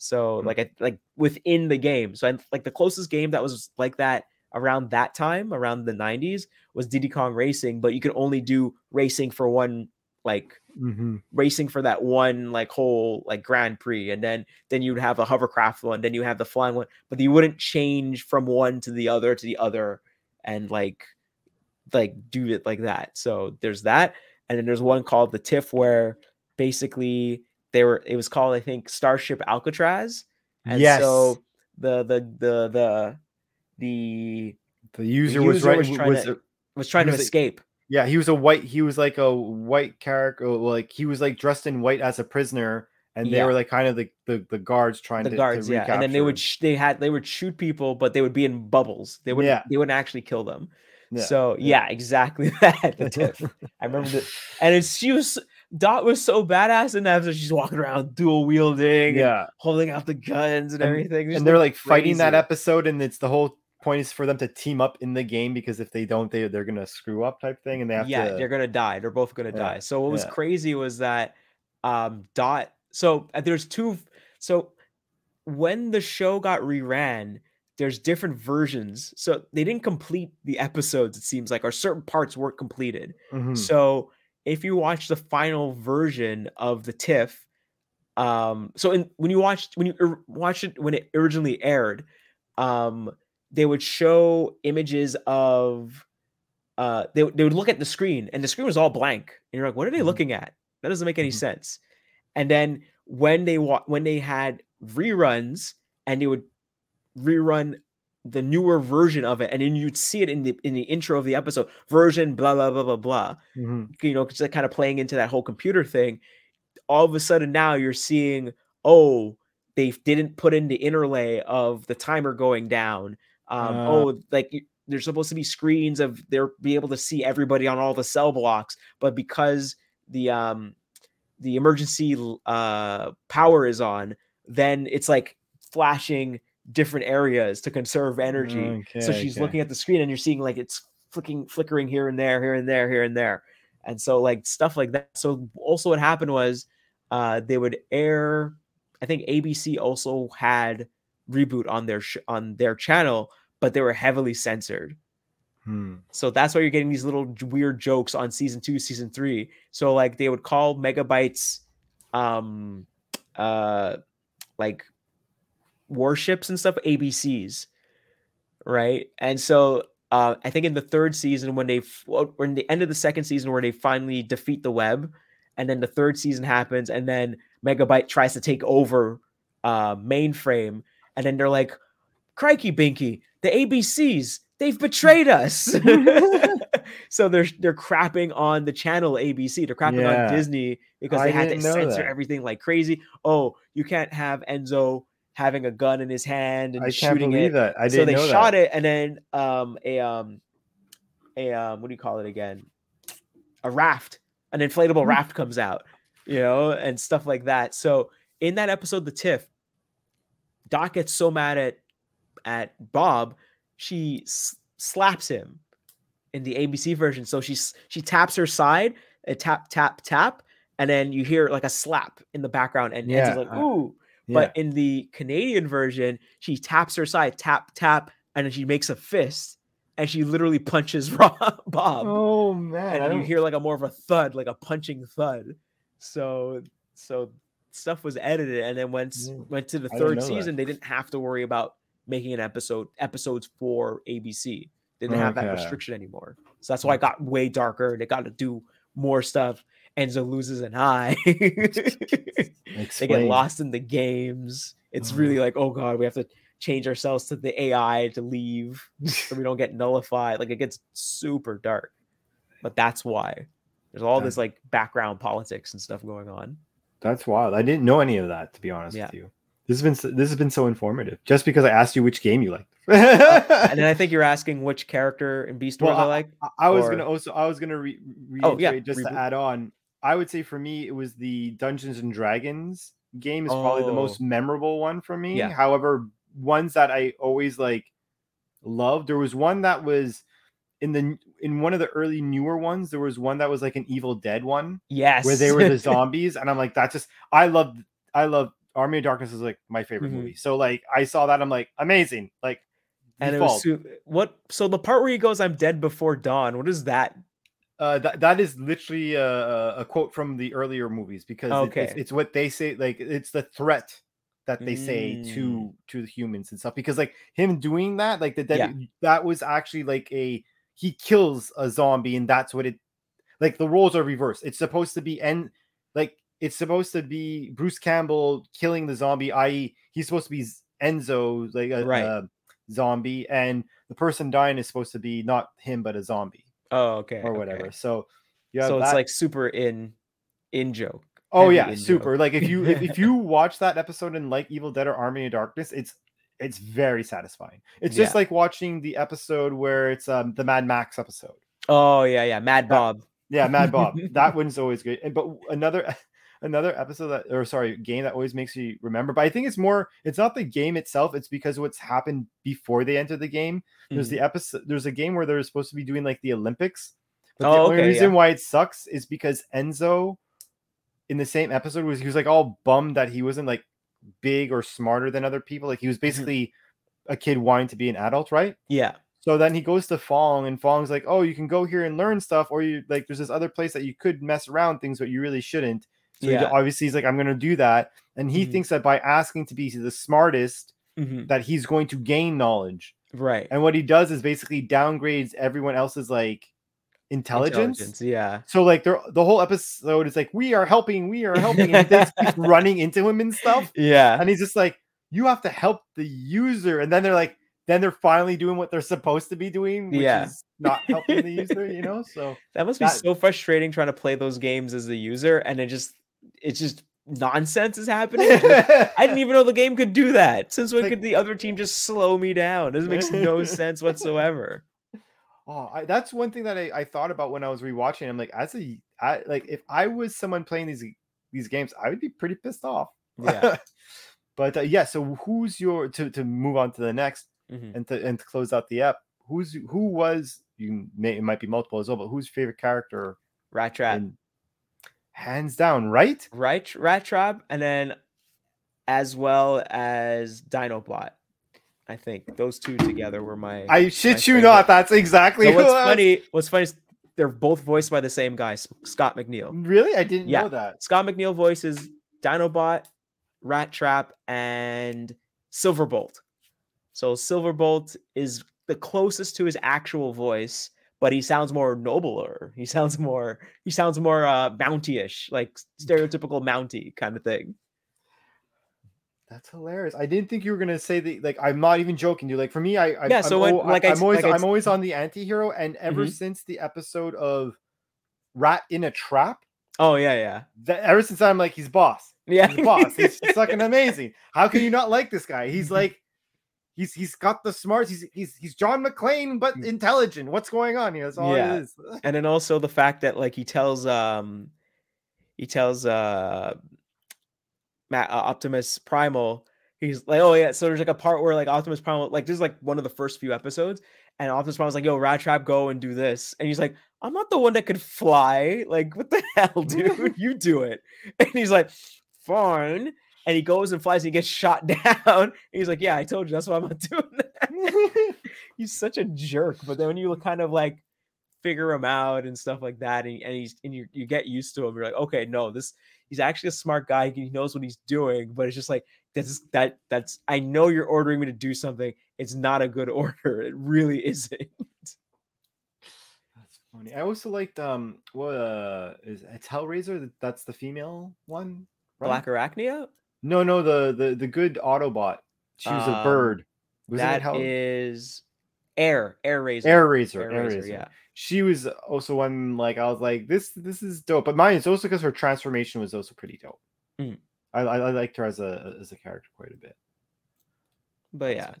So Mm. like I, like within the game. So I like the closest game that was like that around that time around the 90s was Diddy Kong Racing, but you could only do racing for one like Mhm. racing for that one like whole like Grand Prix, and then then you'd have a hovercraft one, then you have the flying one, but you wouldn't change from one to the other to the other, and like like do it like that. So there's that, and then there's one called the TIFF where basically they were it was called I think Starship Alcatraz, and Yes. so the the the the the The user, was user right. was Was, trying to- was trying to was a- escape. yeah, he was a white. He was like a white character. Like he was like dressed in white as a prisoner, and they Yeah. were like kind of the the, the guards trying the to guards, to yeah, and then they would sh- they had they would shoot people, but they would be in bubbles. They wouldn't Yeah. they wouldn't actually kill them. Yeah, So yeah. exactly that. The. I remember that, and it's she was Dot was so badass in that episode. She's walking around dual wielding, yeah, holding out the guns and, And- everything. And they're like fighting that episode, and it's the whole point is for them to team up in the game because if they don't, they they're gonna screw up type thing, and they have yeah, to. they're gonna die. They're both gonna Yeah, die. So what was yeah. crazy was that um Dot. So uh, there's two. So when the show got reran, there's different versions. So they didn't complete the episodes. It seems like, or certain parts weren't completed. Mhm. So if you watch the final version of the TIFF, um, so in when you watched when you or- watched it when it originally aired, um, they would show images of uh they, would- they would look at the screen and the screen was all blank and you're like what are they Mhm. looking at that doesn't make any Mhm. sense and then when they wa- when they had reruns and they would rerun the newer version of it and then you'd see it in the in the intro of the episode version blah blah blah blah blah Mhm. you know just like kind of playing into that whole computer thing all of a sudden now you're seeing, oh, they didn't put in the interlay of the timer going down. Um, Uh. oh, like there's supposed to be screens of they're be able to see everybody on all the cell blocks, but because the um the emergency uh power is on, then it's like flashing different areas to conserve energy. so she's okay. looking at the screen and you're seeing like it's flicking flickering here and there, here and there, here and there. And so like stuff like that. So also what happened was uh they would air I think ABC also had reboot on their sh- on their channel, but they were heavily censored. Hmm. So that's why you're getting these little weird jokes on season two, season three. So like they would call megabytes um uh like warships and stuff ABCs, right? And so uh I think in the third season when they or in the end of the second season where they finally defeat the web, and then the third season happens, and then Megabyte tries to take over uh mainframe, and then they're like, Crikey Binky, the ABCs, they've betrayed us. so they're they're crapping on the channel ABC. They're crapping Yeah. on Disney because I they had to censor that. everything like crazy. Oh, you can't have Enzo having a gun in his hand and I shooting it. that. I so didn't they know shot that. it and then um a um a um what do you call it again? A raft, an inflatable Hmm. raft comes out, you know, and stuff like that. So in that episode, the Tiff, Dot gets so mad at at Bob, she s- slaps him in the ABC version. So she's she taps her side, a tap tap tap, and then you hear like a slap in the background, and Yeah, like I- But in the Canadian version, she taps her side, tap tap, and then she makes a fist, and she literally punches Rob, Bob oh man, and you hear like a more of a thud, like a punching thud. So so stuff was edited, and then once Mm, went to the third know that. season, they didn't have to worry about making an episode episodes for ABC. They didn't have that restriction anymore. So that's why it got way darker. They got to do more stuff. Enzo loses an eye. they get lost in the games. It's Oh. really uh-huh. like, oh god, we have to change ourselves to the AI to leave so we don't get nullified. Like it gets super dark. But that's why. There's all this like background politics and stuff going on. That's wild. I didn't know any of that, to be honest Yeah. with you. This has been s- this has been so informative. Just because I asked you which game you liked. And then I think you're asking which character in Beast Wars Well, I like. I, I was or- gonna also I was gonna re- Oh, yeah, reiterate just reboot. to add on. I would say for me it was the Dungeons and Dragons game is probably the Oh. most memorable one for me. Yeah. However, ones that I always like loved. There was one that was in the in one of the early newer ones. There was one that was like an Evil Dead one Yes. where they were the zombies, and I'm like, that just I love I love Army of Darkness is like my favorite Mhm. movie. So like I saw that, I'm like amazing. Like and it was what so the part where he goes, I'm dead before dawn. What is that? Uh, that that is literally a, a- a quote from the earlier movies because it- it's, it's what they say. Like it's the threat that they say Mm. to to the humans and stuff. Because like him doing that, like the Yeah. that was actually like a he kills a zombie, and that's what it. Like the roles are reversed. It's supposed to be and like it's supposed to be Bruce Campbell killing the zombie, i.e., he's supposed to be Enzo, like a, Right. a zombie, and the person dying is supposed to be not him but a zombie Oh, okay. or okay. whatever. So yeah, so it's that- like super in in joke. oh yeah, in joke. super. Like if you if, if you watch that episode and like Evil Dead or Army of Darkness, it's it's very satisfying. It's just Yeah. like watching the episode where it's um the Mad Max episode. Oh yeah, yeah. Mad That- Bob. Yeah, Mad Bob. that one's always good. And but another another episode that or sorry, game that always makes you remember. But I think it's more it's not the game itself, it's because what's happened before they enter the game. There's Mhm. the episode there's a game where they're supposed to be doing like the Olympics. But Oh, the only okay, reason yeah. why it sucks is because Enzo in the same episode was he was like all bummed that he wasn't like big or smarter than other people. Like he was Mm-hmm. basically a kid wanting to be an adult, right? yeah. So then he goes to Phong, and Phong's like, "Oh, you can go here and learn stuff, or you like there's this other place that you could mess around things, but you really shouldn't." So he- obviously he's like, "I'm going to do that," and he Mhm. thinks that by asking to be the smartest, Mhm. that he's going to gain knowledge. Right. And what he does is basically downgrades everyone else's like intelligence. Yeah. So like the whole episode is like, "We are helping, we are helping," and they just keep running into him and stuff Yeah. and he's just like you have to help the user and then they're like then they're finally doing what they're supposed to be doing which Yeah. is not helping the user you know so That must be that- so frustrating trying to play those games as the user, and it just it's just nonsense is happening. I didn't even know the game could do that. Since when Like- could the other team just slow me down? This makes no sense whatsoever. Oh, I, that's one thing that I, I thought about when I was rewatching. I'm like, as a I, like, if I was someone playing these these games, I would be pretty pissed off. Yeah. but uh, yeah, so who's your to to move on to the next Mhm. and to and to close out the app? Who's who was you may it might be multiple as well, but who's your favorite character? Rat Trap. in- hands down, right? right rat trap and then as well as dinobot i think those two together were my I shit you favorite. not. That's exactly So what's funny what's funny is they're both voiced by the same guy scott mcneil Really, I didn't Yeah. know that. scott mcneil voices dinobot rat trap and silverbolt so silverbolt is the closest to his actual voice but he sounds more nobler he sounds more he sounds more uh mounty-ish like stereotypical mounty kind of thing That's hilarious. I didn't think you were gonna say that. Like, I'm not even joking, dude. Like for me, I, I Yeah, I'm, so when- like I I'm s- always like I'm always on the anti-hero, and ever Mhm. since the episode of Rat in a Trap, oh yeah yeah that ever since I'm like, he's boss. yeah He's boss. He's fucking amazing. How can you not like this guy? He's like, he's he's got the smarts. He's he's he's John McClane, but intelligent. What's going on here? That's all Mm. Yeah. it is. and then also the fact that like he tells um he tells uh Matt, uh, Optimus Primal he's like oh yeah so there's like a part where like Optimus Primal like this is like one of the first few episodes and Optimus Primal's like yo Rat Trap go and do this and he's like I'm not the one that could fly like what the hell dude you do it and he's like fine and he goes and flies and he gets shot down and he's like yeah I told you that's why I'm not doing that he's such a jerk. But then when you kind of like figure him out and stuff like that, and, and he's and you you get used to him, you're like, okay, no, this he's actually a smart guy. He knows what he's doing. But it's just like that's that that's I know you're ordering me to do something. It's not a good order. It really isn't. That's funny. I also liked um what uh is it's Hellraiser. that- That's the female one. right? Black Arachnia. No, no, the the the good Autobot. She was a Um, bird. Was That it is Air Airazor. Air Razor? Air Airazor, Razor. yeah. She was also one like I was like this this is dope. But mine is also because her transformation was also pretty dope. Mm. I, I I liked her as a as a character quite a bit. But yeah,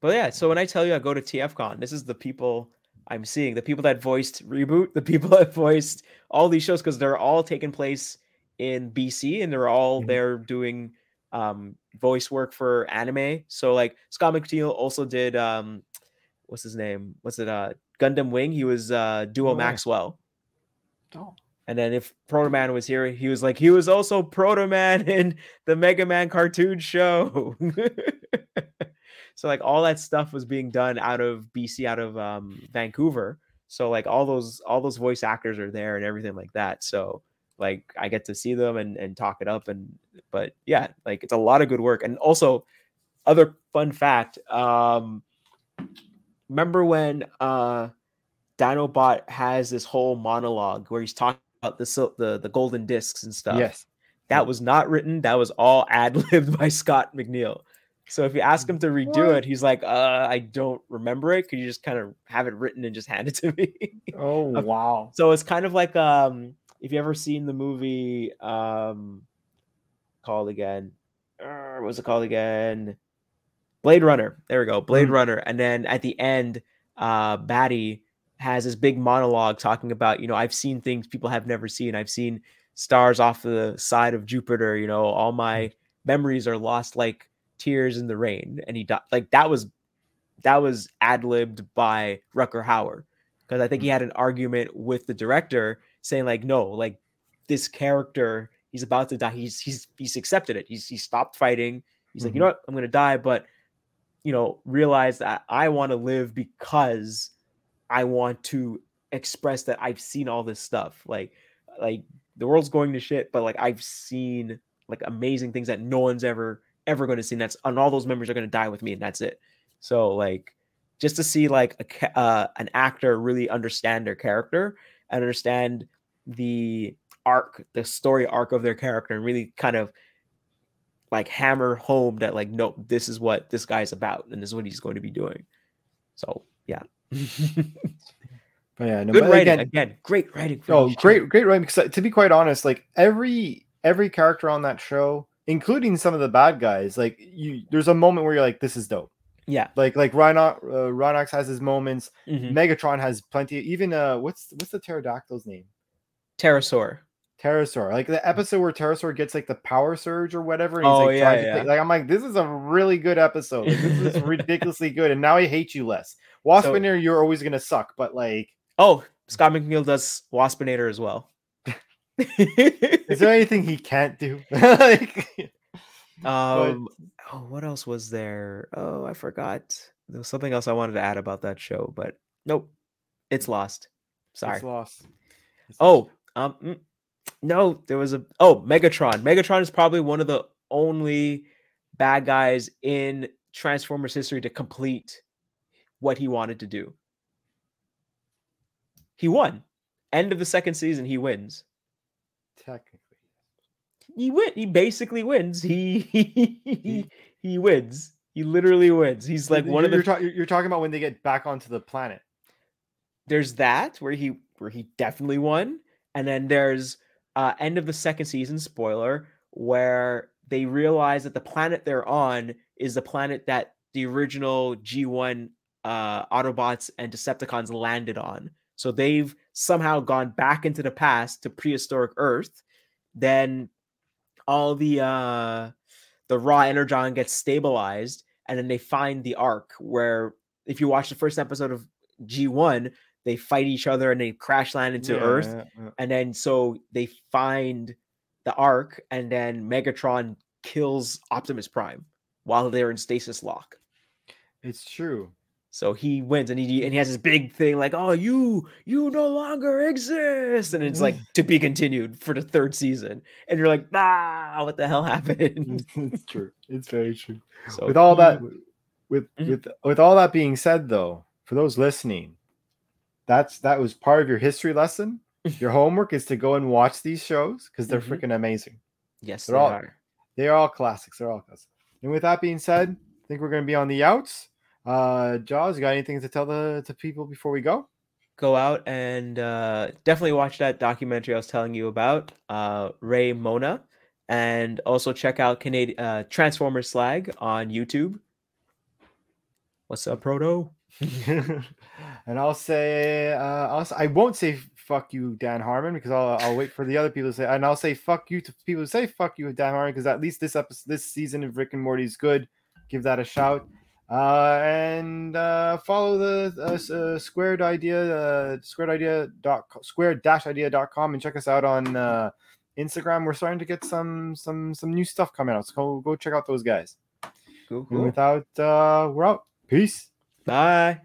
but yeah. So when I tell you I go to TFCon, this is the people I'm seeing, the people that voiced reboot, the people that voiced all these shows, because they're all taking place in BC and they're all Mhm. there doing um voice work for anime. So like Scott McNeil also did um what's his name? What's it? Uh Gundam Wing. He was uh Duo Oh. Maxwell. Oh. And then if Proto Man was here, he was like he was also Proto Man in the Mega Man cartoon show. so like all that stuff was being done out of BC, out of um, Vancouver. So like all those all those voice actors are there and everything like that. So like I get to see them and and talk it up and but yeah, like it's a lot of good work. And also other fun fact, um remember when uh Dinobot has this whole monologue where he's talking about the sil- the the golden discs and stuff. Yes. That was not written. That was all ad libbed by Scott McNeil. So if you ask him to redo What? it, he's like, uh, I don't remember it. Could you just kind of have it written and just hand it to me? Oh wow. so it's kind of like um if you ever seen the movie um called again uh, what's it called again? Blade runner. There we go blade Mhm. runner. And then at the end uh batty has this big monologue talking about you know i've seen things people have never seen. I've seen stars off the side of jupiter you know all my memories are lost like tears in the rain. And he died like that was that was ad-libbed by rutger hauer because I think he had an argument with the director saying like, no, like this character, he's about to die. He's he's he's accepted it. He's he stopped fighting. He's like, you know what, I'm gonna die, but you know, realize that I want to live because I want to express that I've seen all this stuff. Like, like the world's going to shit, but like I've seen like amazing things that no one's ever ever going to see. And that's and all those members are going to die with me, and that's it. So like just to see like a uh, an actor really understand their character and understand the arc, the story arc of their character, and really kind of like hammer home that like nope, this is what this guy's about, and this is what he's going to be doing. So yeah, But yeah, no, good but writing again, again, great writing. Oh, great, great writing. Because to be quite honest, like every every character on that show, including some of the bad guys, like you, there's a moment where you're like, "This is dope." Yeah. Like like Rhino, uh, Rhinox has his moments. Mhm. Megatron has plenty. Even uh, what's what's the pterodactyl's name? Terrorsaur. Terrorsaur. Like the episode where Terrorsaur gets like the power surge or whatever. And he's Oh, like, yeah, yeah. like I'm like, this is a really good episode. Like, this is ridiculously good, and now I hate you less. Waspinator, you're always gonna suck, but like, Oh, Scott McNeil does Waspinator as well. is there anything he can't do? like, um, oh, what else was there? Oh, I forgot. There was something else I wanted to add about that show, but nope, it's lost. Sorry. it's lost. It's Oh, um, mm, no, there was a oh Megatron. Megatron is probably one of the only bad guys in Transformers history to complete what he wanted to do. He won. End of the second season, he wins. technically. He win. He basically wins. He he, he wins. He literally wins. He's like one of you're, the. you're, you're talking about when they get back onto the planet. there's that where he where he definitely won and then there's uh end of the second season spoiler where they realize that the planet they're on is the planet that the original g1 uh autobots and decepticons landed on. So they've somehow gone back into the past to prehistoric earth. Then all the uh the raw energon gets stabilized and then they find the Ark where if you watch the first episode of G1, they fight each other and they crash land into Yeah, Earth. yeah, yeah. And then so they find the Ark, and then Megatron kills Optimus Prime while they're in stasis lock. It's true. So he wins and he and he has this big thing like, oh, you you no longer exist. And it's like to be continued for the third season. And you're like, ah, what the hell happened? it's true. It's very true. So with all that with Mhm. with with all that being said though for those listening that's that was part of your history lesson your homework is to go and watch these shows because they're Mhm. freaking amazing yes, they're they all- are. they're all classics they're all classics and with that being said i think we're going to be on the outs uh jaws you got anything to tell the to people before we go go out and uh, definitely watch that documentary I was telling you about, uh, Ray Mona, and also check out Canadian uh, Transformers Slag on YouTube. What's up, Proto? and i'll say uh I'll, i won't say fuck you dan harmon because i'll, I'll wait for the other people to say and i'll say fuck you to people who say fuck you dan harmon because at least this episode this season of rick and morty is good. Give that a shout. Uh and uh follow the uh, uh, squared idea uh squared idea dot squared dash idea dot com and check us out on uh instagram. We're starting to get some some some new stuff coming out so go, go check out those guys. Cool, and without uh we're out. Peace. Bye.